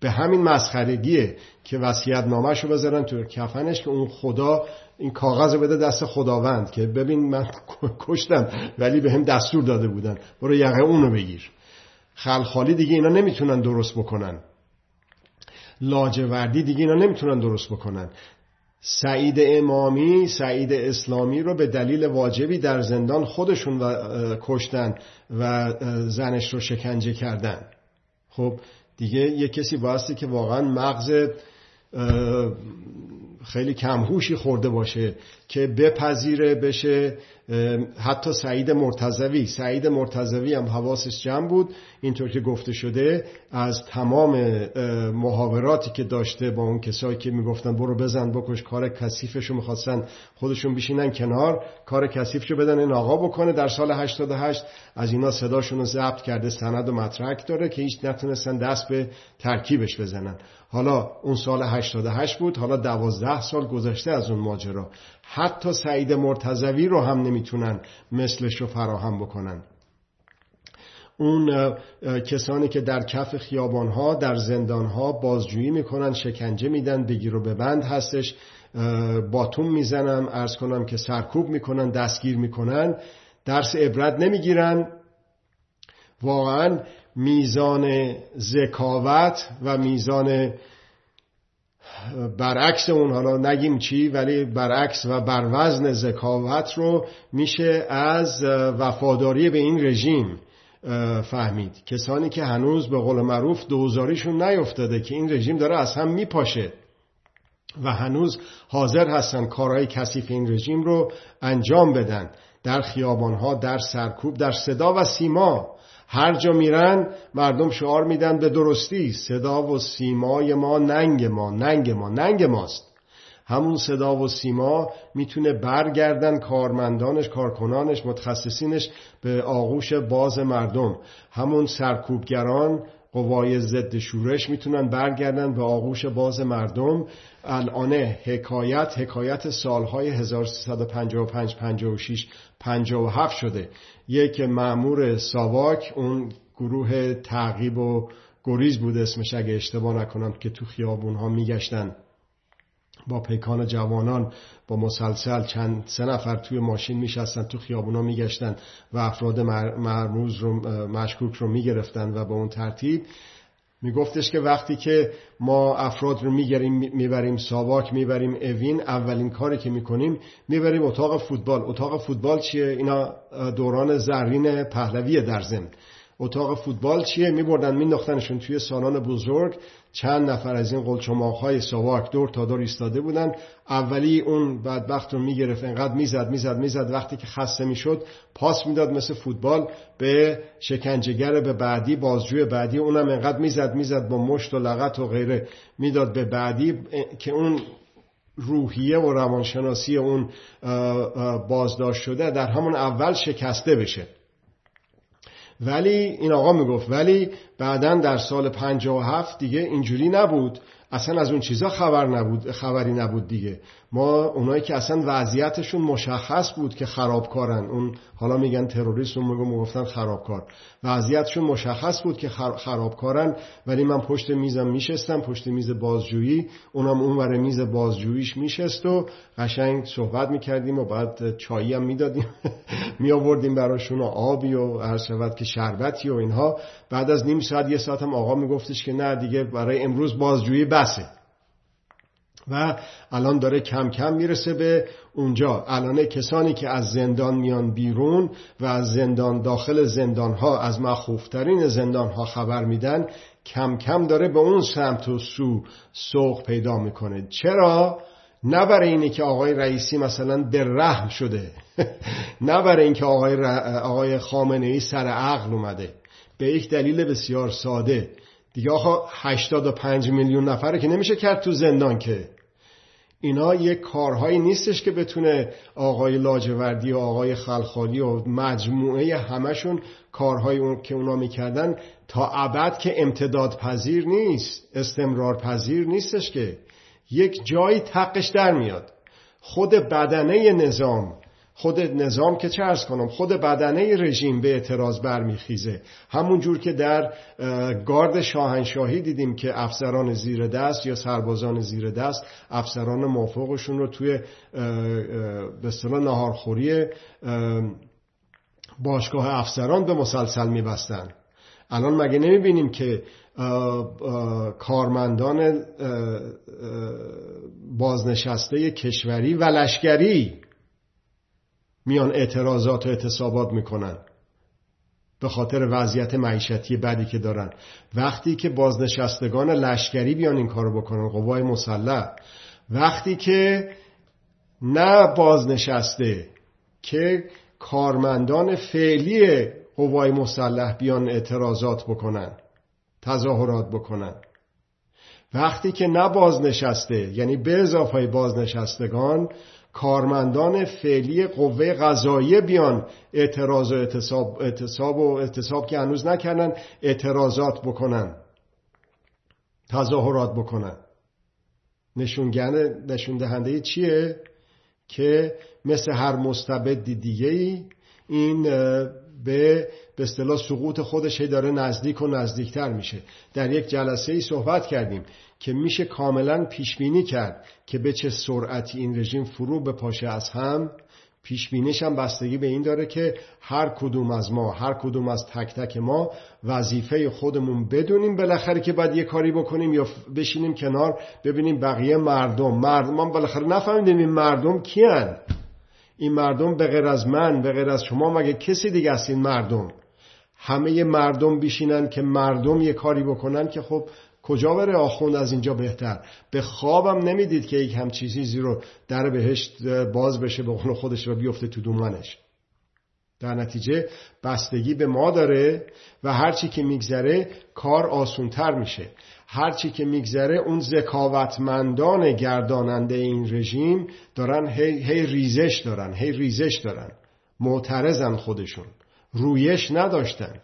[SPEAKER 1] به همین مسخرگیه که وصیت نامش رو بذارن تو کفنش که اون خدا این کاغذ رو بده دست خداوند که ببین من کشتم ولی به هم دستور داده بودن. برو یقه اونو بگیر. خلخالی دیگه اینا نمی‌تونن درست بکنن. لاجوردی دیگه اینا نمی‌تونن درست بکنن. سعید امامی سعید اسلامی رو به دلیل واجبی در زندان خودشون و کشتن و زنش رو شکنجه کردن. خب دیگه یه کسی بایستی که واقعا مغز خیلی کمهوشی خورده باشه که بپذیره بشه حتی سعید مرتزوی سعید مرتزوی هم حواسش جمع بود. اینطور که گفته شده از تمام محاوراتی که داشته با اون کسایی که می‌گفتن برو بزن بکش کار کثیفشو می‌خواستن خودشون بشینن کنار کار کثیفشو بدن این آقا بکنه. در سال 88 از اینا صداشون رو ضبط کرده سند و مطرک داره که هیچ نتونستن دست به ترکیبش بزنن. حالا اون سال 88 بود حالا دوازده سال گذشته از اون ماجرا. حتی سعید مرتزوی رو هم نمی‌تونن مثلش رو فراهم بکنن. اون کسانی که در کف خیابانها در زندانها بازجویی می‌کنن شکنجه میدن بگیر و ببند هستش. باتون می‌زنم ارز کنم که سرکوب می‌کنن دستگیر می‌کنن درس عبرت نمی‌گیرن. واقعا میزان ذکاوت و میزان برعکس اون حالا نگیم چی ولی برعکس و بر وزن ذکاوت رو میشه از وفاداری به این رژیم. فهمید. کسانی که هنوز به قول معروف دوزاریشون نیفتاده که این رژیم داره از هم میپاشه و هنوز حاضر هستن کارهای کثیف این رژیم رو انجام بدن. در خیابانها در سرکوب در صدا و سیما. هر جا میرن مردم شعار میدن به درستی. صدا و سیمای ما ننگ ما ننگ ما ننگ ماست. همون صدا و سیما می‌تونه برگردن کارمندانش کارکنانش متخصصینش به آغوش باز مردم. همون سرکوبگران قوای ضد شورش می‌تونن برگردن به آغوش باز مردم. الان حکایت حکایت سالهای 1355 56 57 شده. یک معمور ساواک اون گروه تعقیب و گریز بود اسمش اگه اشتباه نکنم که تو خیابون ها میگشتن. با پیکان جوانان با مسلسل چند سه نفر توی ماشین میشستن تو خیابونا میگشتن و افراد مرموز رو مشکوک رو می‌گرفتن و به اون ترتیب میگفتش که وقتی که ما افراد رو میگریم می‌بریم ساواک می‌بریم اوین اولین کاری که می‌کنیم می‌بریم اتاق فوتبال. اتاق فوتبال چیه؟ اینا دوران زرین پهلوی در زم اتاق فوتبال چیه؟ میبردن مینداختنشون توی سالن بزرگ. چند نفر از این قلچماق های ساواک دور تا دور ایستاده بودن. اولی اون بدبخت رو می‌گرفت انقدر می‌زد می‌زد می‌زد. وقتی که خسته می‌شد پاس می‌داد مثل فوتبال به شکنجهگر به بعدی بازجوی بعدی. اونم انقدر می‌زد می‌زد با مشت و لغت و غیره می‌داد به بعدی. که اون روحیه و روانشناسی اون بازداشت شده در همون اول شکسته بشه. ولی این آقا می‌گفت ولی بعدا در سال 57 دیگه اینجوری نبود. اصلا از اون چیزا خبر نبود خبری نبود دیگه. ما اونایی که اصلا وضعیتشون مشخص بود که خرابکارن. اون حالا میگن تروریست اون میگم می‌گفتن خرابکار. وضعیتشون مشخص بود که خرابکارن ولی من پشت میزم میشستم پشت میز بازجویی. اونم اون ور میز بازجوییش میشست و قشنگ صحبت می‌کردیم و بعد چایی هم می‌دادیم. میآوردیم براشون و آبی و هر شود که شربتی و اینها. بعد از نیم ساعت یه ساعت هم آقا میگفتش که نه دیگه برای امروز بازجویی بسه. و الان داره کم کم می‌رسه به اونجا. الان کسانی که از زندان میان بیرون و از زندان داخل زندان ها از مخوفترین زندان ها خبر میدن کم کم داره به اون سمت و سو سوق پیدا می‌کنه. چرا؟ نه برای اینه که آقای رئیسی مثلا در رحم شده. نه برای اینکه آقای, ر... آقای خامنه ای سر عقل اومده. به یک دلیل بسیار ساده. دیگه آقا 85 میلیون نفره که نمیشه کرد تو زندان که. اینا یک کارهایی نیستش که بتونه آقای لاجوردی و آقای خلخالی و مجموعه همشون کارهایی اون که اونا می‌کردن تا ابد که امتداد پذیر نیست استمرار پذیر نیستش که. یک جایی تقش در میاد. خود بدنه نظام خود نظام که چه ارز کنم خود بدنه رژیم به اعتراض برمیخیزه. همون جور که در گارد شاهنشاهی دیدیم که افسران زیر دست یا سربازان زیر دست افسران موافقشون رو توی به اصطلاح نهارخوری باشگاه افسران به مسلسل میبستن. الان مگه نمی‌بینیم که کارمندان بازنشسته کشوری و لشکری میان اعتراضات و اعتصابات می‌کنن. به خاطر وضعیت معیشتی بدی که دارن. وقتی که بازنشستگان لشکری بیان این کارو بکنن قوای مسلح. وقتی که نه بازنشسته که کارمندان فعلی قوای مسلح بیان اعتراضات بکنن تظاهرات بکنن. وقتی که نه بازنشسته یعنی به اضافه بازنشستگان کارمندان فعلی قوه قضاییه بیان. اعتراض و اعتصاب, اعتصاب و اعتصاب که هنوز نکردن اعتراضات بکنن. تظاهرات بکنن. نشون دهنده چیه؟ که مثل هر مستبد دیگه ای این به به اصطلاح سقوط خودش داره نزدیک و نزدیکتر میشه. در یک جلسه ای صحبت کردیم که میشه کاملا پیش بینی کرد که به چه سرعتی این رژیم فرو به پاشه از هم. پیش بینیش هم بستگی به این داره که هر کدوم از ما هر کدوم از تک تک ما وظیفه خودمون بدونیم بالاخره که باید یه کاری بکنیم یا بشینیم کنار ببینیم بقیه مردم. مردم بالاخره نفهمیدیم این مردم کیان. این مردم به غیر از من به غیر از شما مگه کسی دیگه است این مردم؟ همه مردم بیشینن که مردم یه کاری بکنن که خب کجا بره آخوند از اینجا بهتر. به خوابم نمی‌دید که یک هم چیزی رو در بهشت باز بشه به قول خودش و بیفته تو دومنش در نتیجه بستگی به ما داره و هرچی که میگذره کار آسونتر میشه. هرچی که میگذره اون ذکاوتمندان گرداننده این رژیم دارن هی, هی ریزش دارن هی ریزش دارن. معترضن خودشون. رویش نداشتن.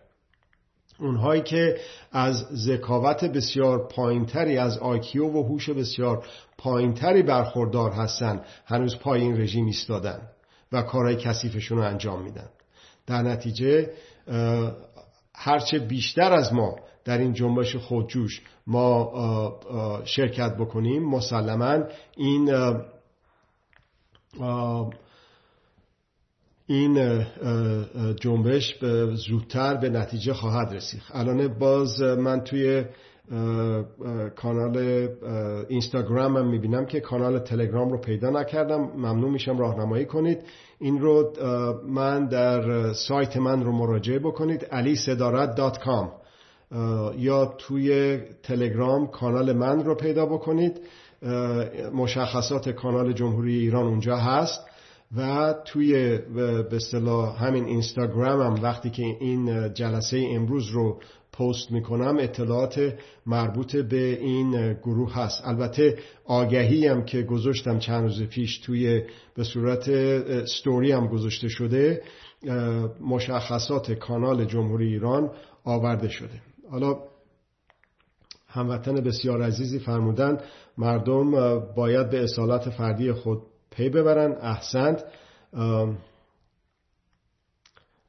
[SPEAKER 1] اونهایی که از ذکاوت بسیار پایینتری از آکیو و هوش بسیار پایینتری برخوردار هستن هنوز پای این رژیم ایستادن و کارهای کثیفشون رو انجام میدن. در نتیجه هرچه بیشتر از ما در این جنبش خودجوش ما شرکت بکنیم مسلما این این جنبش زودتر به نتیجه خواهد رسید. الان باز من توی کانال اینستاگرام می‌بینم که کانال تلگرام رو پیدا نکردم. ممنون میشم راهنمایی کنید. این رو من در سایت من رو مراجعه بکنید. alisedarat.com یا توی تلگرام کانال من رو پیدا بکنید. مشخصات کانال جمهوری ایران اونجا هست. و توی به اصطلاح همین اینستاگرام هم وقتی که این جلسه امروز رو پست می‌کنم اطلاعات مربوط به این گروه هست. البته آگهی هم که گذاشتم چند روز پیش توی به صورت ستوری هم گذاشته شده مشخصات کانال جمهوری ایران آورده شده. حالا هموطن بسیار عزیزی فرمودن مردم باید به اصالت فردی خود پی ببرن احسنت.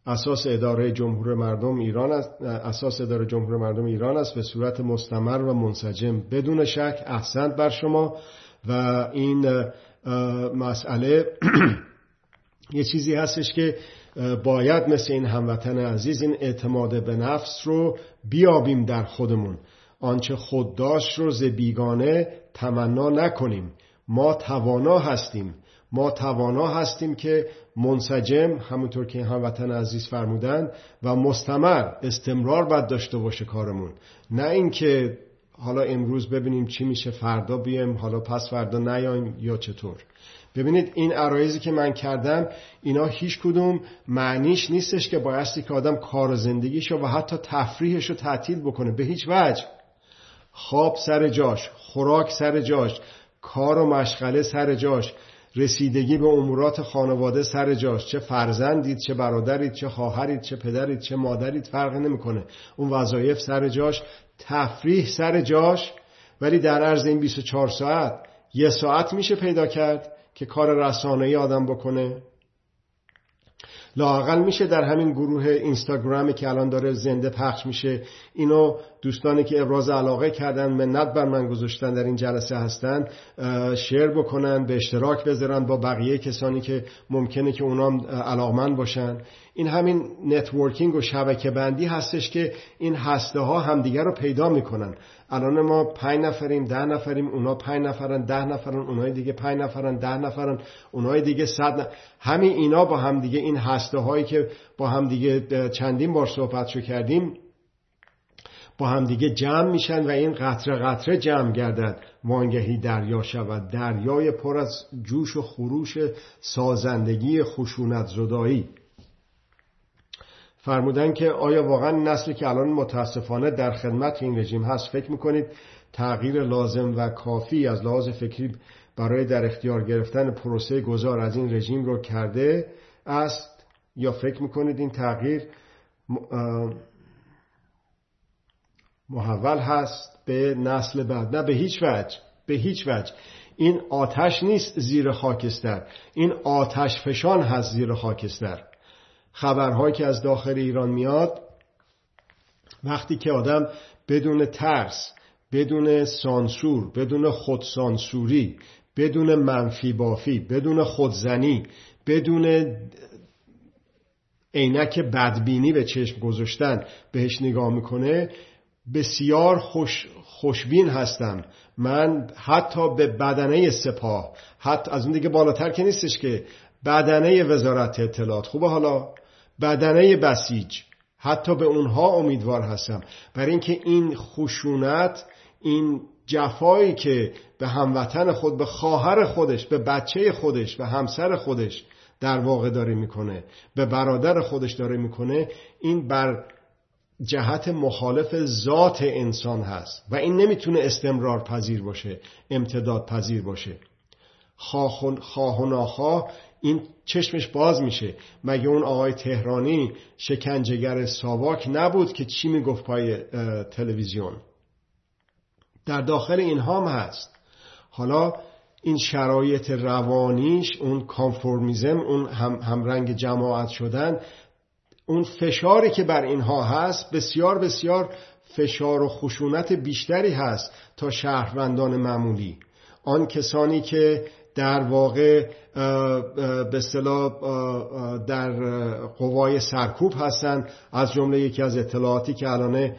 [SPEAKER 1] اساس اداره جمهور مردم ایران است. اساس اداره جمهور مردم ایران است. به صورت مستمر و منسجم بدون شک احسنت بر شما. و این مسئله یه چیزی هستش که باید مثل این هموطن عزیز این اعتماد به نفس رو بیابیم در خودمون. آنچه خود داشت رو ز بیگانه تمنا نکنیم. ما توانا هستیم. ما توانا هستیم که منسجم همونطور که هموطن عزیز فرمودن و مستمر استمرار باید داشته باشه کارمون. نه اینکه حالا امروز ببینیم چی میشه فردا بیم حالا پس فردا نیایم یا چطور. ببینید این عرایزی که من کردم اینا هیچ کدوم معنیش نیستش که بایستی که آدم کار و زندگیشو و حتی تفریحش رو تعطیل بکنه. به هیچ وجه. خواب سر جاش خوراک سر جاش. کار و مشغله سر جاش. رسیدگی به امورات خانواده سر جاش. چه فرزندید چه برادرید چه خواهرید چه پدرید چه مادرید فرق نمی‌کنه. اون وظایف سر جاش تفریح سر جاش. ولی در عرض این 24 ساعت یه ساعت میشه پیدا کرد که کار رسانه‌ای آدم بکنه. لاقل میشه در همین گروه اینستاگرامی که الان داره زنده پخش میشه اینو دوستانی که ابراز علاقه کردن منت بر من گذاشتن در این جلسه هستن share بکنن به اشتراک بذارن با بقیه کسانی که ممکنه که اونام علاقمند باشن. این همین networking و شبکه بندی هستش که این هسته ها همدیگر رو پیدا می‌کنن الان ما پنج نفریم ده نفریم اونا پنج نفرن ده نفرن اونای دیگه پنج نفرن ده نفرن اونای دیگه صد نفر. همین اینا با هم دیگه این هسته هایی که با هم دیگه چندین بار صحبت شو کردیم با همدیگه جمع میشن و این قطره قطره جمع گردد وانگهی دریا شود دریای پر از جوش و خروش سازندگی خشونت زدایی فرمودن که آیا واقعا نسلی که الان متاسفانه در خدمت این رژیم هست فکر می‌کنید تغییر لازم و کافی از لحاظ فکری برای در اختیار گرفتن پروسه گذار از این رژیم رو کرده است یا فکر می‌کنید این تغییر محول هست به نسل بعد؟ نه به هیچ وجه به هیچ وجه. این آتش نیست زیر خاکستر. این آتش فشان هست زیر خاکستر. خبرهایی که از داخل ایران میاد وقتی که آدم بدون ترس بدون سانسور بدون خودسانسوری بدون منفی بافی بدون خودزنی بدون عینک بدبینی به چشم گذاشتن بهش نگاه می‌کنه بسیار خوش خوشبین هستم. من حتی به بدنه سپاه حتی از اون دیگه بالاتر که نیستش که بدنه وزارت اطلاعات. خوبه حالا؟ بدنه بسیج. حتی به اونها امیدوار هستم. برای اینکه این خشونت این جفایی که به هموطن خود به خواهر خودش به بچه خودش به همسر خودش در واقع داره می‌کنه به برادر خودش داره می‌کنه این بر جهت مخالف ذات انسان هست. و این نمی‌تونه استمرار پذیر باشه امتداد پذیر باشه. خواه و ناخواه این چشمش باز میشه. مگه اون آقای تهرانی شکنجهگر ساواک نبود که چی می‌گفت پای تلویزیون؟ در داخل این هم هست. حالا این شرایط روانیش اون کانفورمیزم اون هم, همرنگ جماعت شدن اون فشاری که بر اینها هست بسیار بسیار فشار و خشونت بیشتری هست تا شهروندان معمولی. آن کسانی که در واقع به اصطلاح در قوای سرکوب هستند. از جمله یکی از اطلاعاتی که الان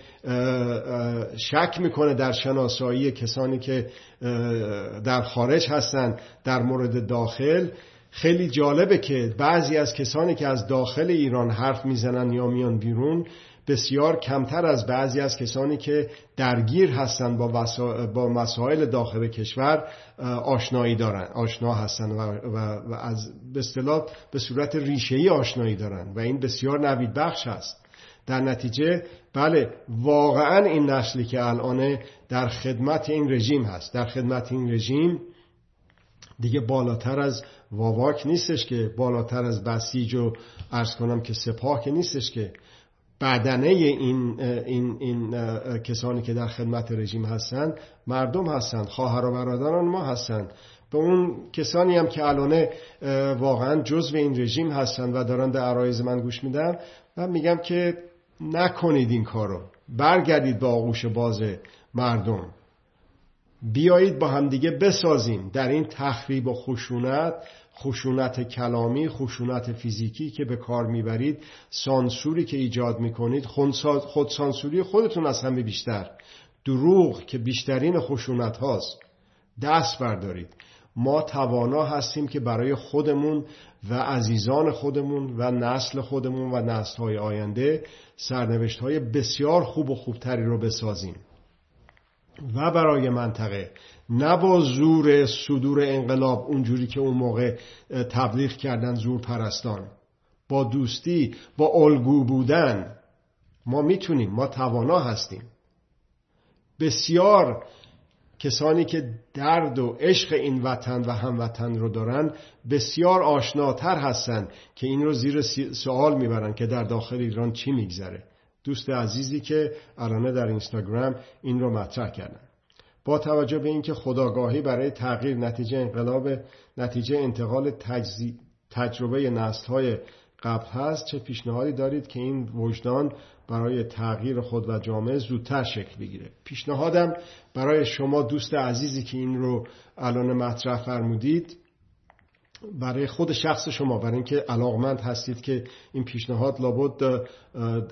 [SPEAKER 1] شک می‌کنه در شناسایی کسانی که در خارج هستند در مورد داخل. خیلی جالبه که بعضی از کسانی که از داخل ایران حرف می‌زنن یا میان بیرون بسیار کمتر از بعضی از کسانی که درگیر هستند با, با مسائل داخل کشور آشنایی دارن آشنا هستند و, و, از به اصطلاح به صورت ریشه‌ای آشنایی دارن و این بسیار نوید بخش است در نتیجه بله واقعا این نسلی که الان در خدمت این رژیم هست. در خدمت این رژیم دیگه بالاتر از واواک نیستش که بالاتر از بسیج و ارز کنم که سپاه که نیستش که بدنه این, این, این کسانی که در خدمت رژیم هستند مردم هستند خواهر و برادران ما هستند به اون کسانی هم که الانه واقعا جزو این رژیم هستند و دارن در عرایز من گوش میدن من میگم که نکنید این کارو. برگردید با آغوش باز مردم. بیایید با همدیگه بسازیم. در این تخریب و خشونت خشونت کلامی خشونت فیزیکی که به کار می‌برید سانسوری که ایجاد می‌کنید خود سانسوری خودتون از همه بیشتر. دروغ که بیشترین خشونت هاست. دست بردارید. ما توانا هستیم که برای خودمون و عزیزان خودمون و نسل خودمون و نسل های آینده سرنوشت های بسیار خوب و خوبتری رو بسازیم. و برای منطقه نه با زور صدور انقلاب اونجوری که اون موقع تبلیغ کردن زور پرستان با دوستی با الگو بودن. ما می‌تونیم ما توانا هستیم. بسیار کسانی که درد و عشق این وطن و هموطن رو دارن بسیار آشناتر هستند که این رو زیر سوال می‌برن که در داخل ایران چی میگذره. دوست عزیزی که الان در اینستاگرام این رو مطرح کردن. با توجه به اینکه خداگاهی برای تغییر نتیجه انقلاب نتیجه انتقال تجربه نسل های قبل هست چه پیشنهادی دارید که این وجدان برای تغییر خود و جامعه زودتر شکل بگیره؟ پیشنهادم برای شما دوست عزیزی که این رو الان مطرح فرمودید برای خود شخص شما برای اینکه علاقمند هستید که این پیشنهاد لابد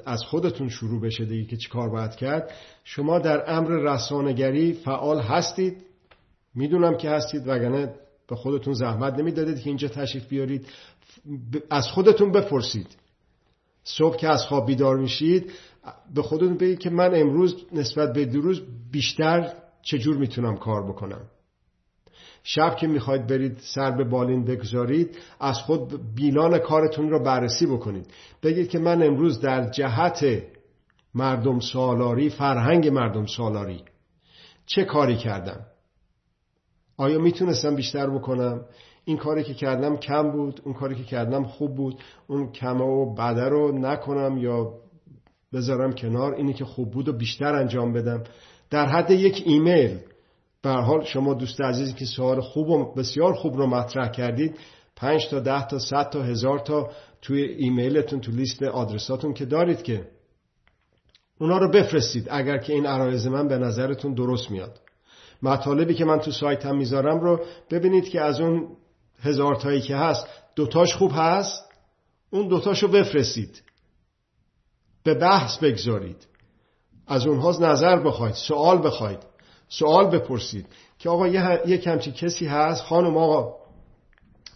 [SPEAKER 1] از خودتون شروع بشه دیگه که چی کار باید کرد. شما در امر رسانگری فعال هستید. می‌دونم که هستید وگرنه به خودتون زحمت نمی‌دادید که اینجا تشریف بیارید. از خودتون بپرسید. صبح که از خواب بیدار میشید به خودتون بگید که من امروز نسبت به دیروز بیشتر چجور می‌تونم کار بکنم. شب که می‌خواید برید سر به بالین بگذارید از خود بیلان کارتون رو بررسی بکنید. بگید که من امروز در جهت مردم سالاری فرهنگ مردم سالاری چه کاری کردم؟ آیا می‌تونستم بیشتر بکنم؟ این کاری که کردم کم بود اون کاری که کردم خوب بود. اون کم و بده رو نکنم یا بذارم کنار اینی که خوب بود و بیشتر انجام بدم. در حد یک ایمیل به حال شما دوست عزیزی که سوال خوب و بسیار خوب رو مطرح کردید پنج تا ده تا صد تا هزار تا توی ایمیلتون تو لیست آدرساتون که دارید که اونا رو بفرستید اگر که این عرایز من به نظرتون درست میاد. مطالبی که من تو سایتم می‌ذارم رو ببینید که از اون هزار تایی که هست دوتاش خوب هست؟ اون دوتاشو بفرستید. به بحث بگذارید. از اونها نظر بخواید سوال بخواید. سوال بپرسید که آقا یه کمچی کسی هست؟ خانم آقا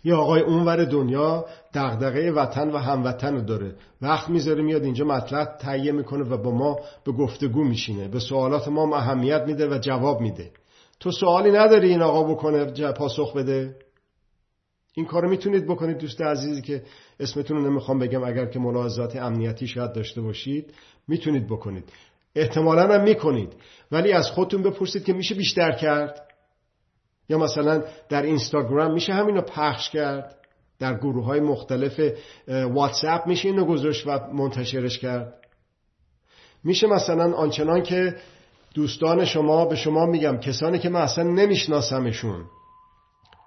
[SPEAKER 1] یه آقای اونور دنیا دغدغه وطن و هموطن رو داره. وقت می‌ذاره میاد اینجا مطلب تهیه می‌کنه و با ما به گفتگو میشینه. به سوالات ما اهمیت میده و جواب میده. تو سوالی نداری این آقا بکنه پاسخ بده؟ این کار می‌تونید بکنید دوست عزیزی که اسمتون رو نمی‌خوام بگم اگر که ملاحظات امنیتی شاید داشته باشید. می‌تونید بکنید. احتمالا هم می‌کنید. ولی از خودتون بپرسید که میشه بیشتر کرد؟ یا مثلا در اینستاگرام میشه همینو پخش کرد؟ در گروه های مختلف واتساپ میشه اینو گذاشت و منتشرش کرد؟ میشه مثلا آنچنان که دوستان شما به شما میگم کسانی که من اصلا نمیشناسمشون.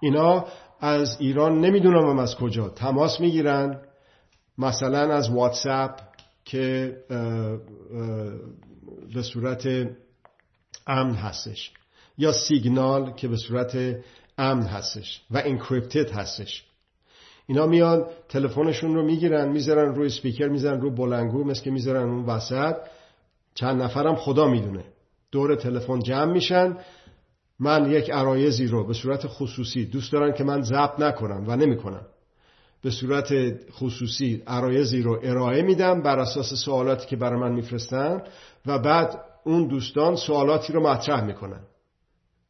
[SPEAKER 1] اینا از ایران نمی‌دونم هم از کجا. تماس می‌گیرن. مثلا از واتساپ که به صورت امن هستش یا سیگنال که به صورت امن هستش و انکریپتد هستش. اینا میان تلفنشون رو می‌گیرن می‌ذارن روی سپیکر می‌ذارن رو بلنگو مثل که می‌ذارن اون وسط. چند نفرم خدا می‌دونه. دور تلفن جمع میشن. من یک عرایزی رو به صورت خصوصی دوست دارن که من ضبط نکنم و نمی‌کنم. به صورت خصوصی عرایزی رو ارائه میدم بر اساس سوالاتی که برای من میفرستن و بعد اون دوستان سوالاتی رو مطرح می‌کنن.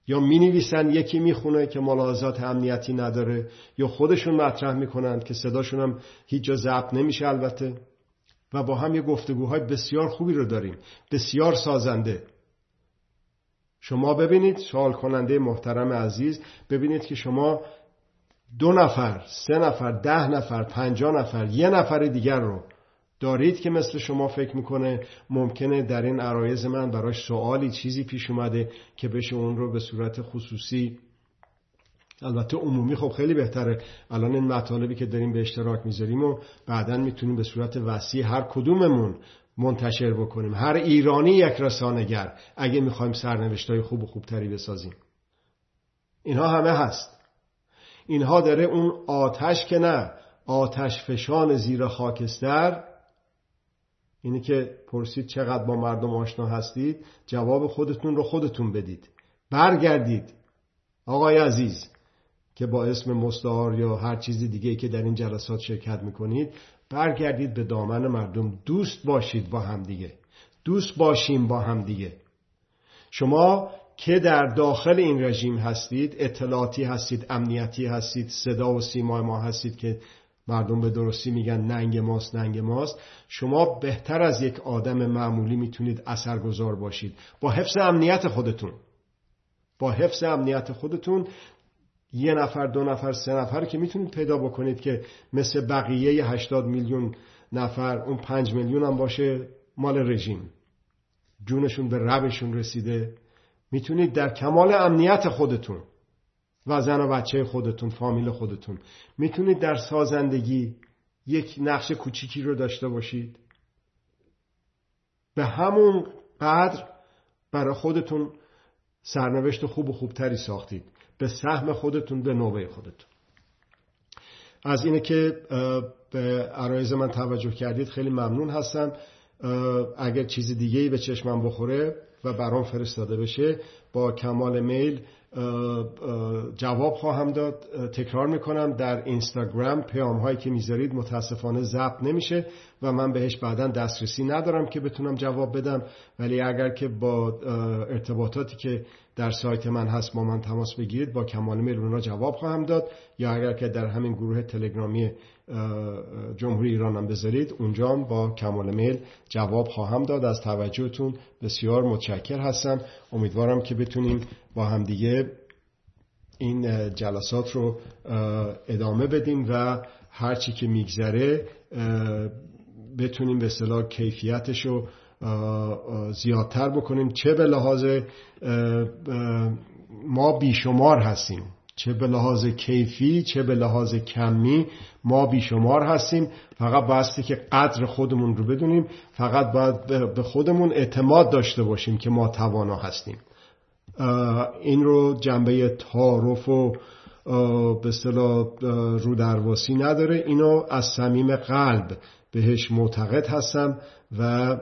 [SPEAKER 1] یا می نویسن یکی می‌خونه که ملاحظات امنیتی نداره یا خودشون مطرح می‌کنن که صداشون هم هیچ جا ضبط نمیشه البته. و با هم یه گفتگوهای بسیار خوبی رو داریم. بسیار سازنده. شما ببینید سوال کننده محترم عزیز ببینید که شما دو نفر سه نفر ده نفر پنجاه نفر یه نفر دیگر رو دارید که مثل شما فکر می‌کنه. ممکنه در این عرایز من براش سوالی چیزی پیش اومده که بشه اون رو به صورت خصوصی البته عمومی خب خیلی بهتره. الان این مطالبی که داریم به اشتراک می‌ذاریم و بعدا می‌تونیم به صورت وسیع هر کدوممون منتشر بکنیم. هر ایرانی یک رسانگر اگه می‌خوایم سرنوشتای خوب و خوبتری بسازیم. اینها همه هست. اینها داره اون آتش که نه آتش فشان زیر خاکستر. اینی که پرسید چقدر با مردم آشنا هستید جواب خودتون رو خودتون بدید. برگردید. آقای عزیز که با اسم مستعار یا هر چیز دیگه که در این جلسات شرکت می‌کنید برگردید به دامن مردم. دوست باشید با همدیگه دوست باشیم با همدیگه شما که در داخل این رژیم هستید اطلاعاتی هستید امنیتی هستید صدا و سیما ما هستید که مردم به درستی میگن ننگ ماست ننگ ماست. شما بهتر از یک آدم معمولی می‌تونید اثرگذار باشید. با حفظ امنیت خودتون. با حفظ امنیت خودتون یه نفر دو نفر سه نفر که می‌تونید پیدا بکنید که مثل بقیه 80 میلیون نفر اون پنج میلیون هم باشه مال رژیم. جونشون به ربشون رسیده. می‌تونید در کمال امنیت خودتون و زن و بچه خودتون فامیل خودتون می‌تونید در سازندگی یک نقش کوچیکی رو داشته باشید. به همون قدر برای خودتون سرنوشت خوب و خوبتری ساختید. به سهم خودتون به نوبه خودتون. از اینه که به عرایز من توجه کردید خیلی ممنون هستم. اگر چیز دیگه ای به چشمم بخوره و برام فرستاده بشه با کمال میل جواب خواهم داد. تکرار می‌کنم در اینستاگرام پیام هایی که می‌ذارید متاسفانه ضبط نمیشه و من بهش بعدا دسترسی ندارم که بتونم جواب بدم. ولی اگر که با ارتباطاتی که در سایت من هست با من تماس بگیرید با کمال میل اونا جواب خواهم داد. یا اگر که در همین گروه تلگرامی جمهوری ایران هم بذارید اونجا با کمال میل جواب خواهم داد. از توجهتون بسیار متشکر هستم. امیدوارم که بتونیم با همدیگه این جلسات رو ادامه بدیم و هرچی که میگذره بتونیم به اصطلاح کیفیتش رو زیادتر بکنیم. چه به لحاظ ما بیشمار هستیم. چه به لحاظ کیفی چه به لحاظ کمی ما بیشمار هستیم. فقط بایستی که قدر خودمون رو بدونیم. فقط باید به خودمون اعتماد داشته باشیم که ما توانا هستیم. این رو جنبه تعارف و به اصطلاح رو درواسی نداره. اینو از صمیم قلب بهش معتقد هستم و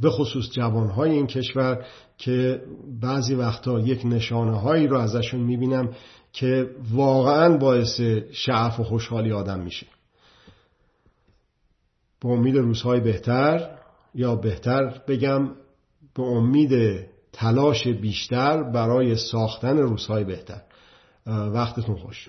[SPEAKER 1] به خصوص جوانهای این کشور که بعضی وقتا یک نشانه هایی رو ازشون می‌بینم که واقعا باعث شعف و خوشحالی آدم میشه. به امید روزهای بهتر یا بهتر بگم به امید تلاش بیشتر برای ساختن روزهای بهتر. وقتتون خوش.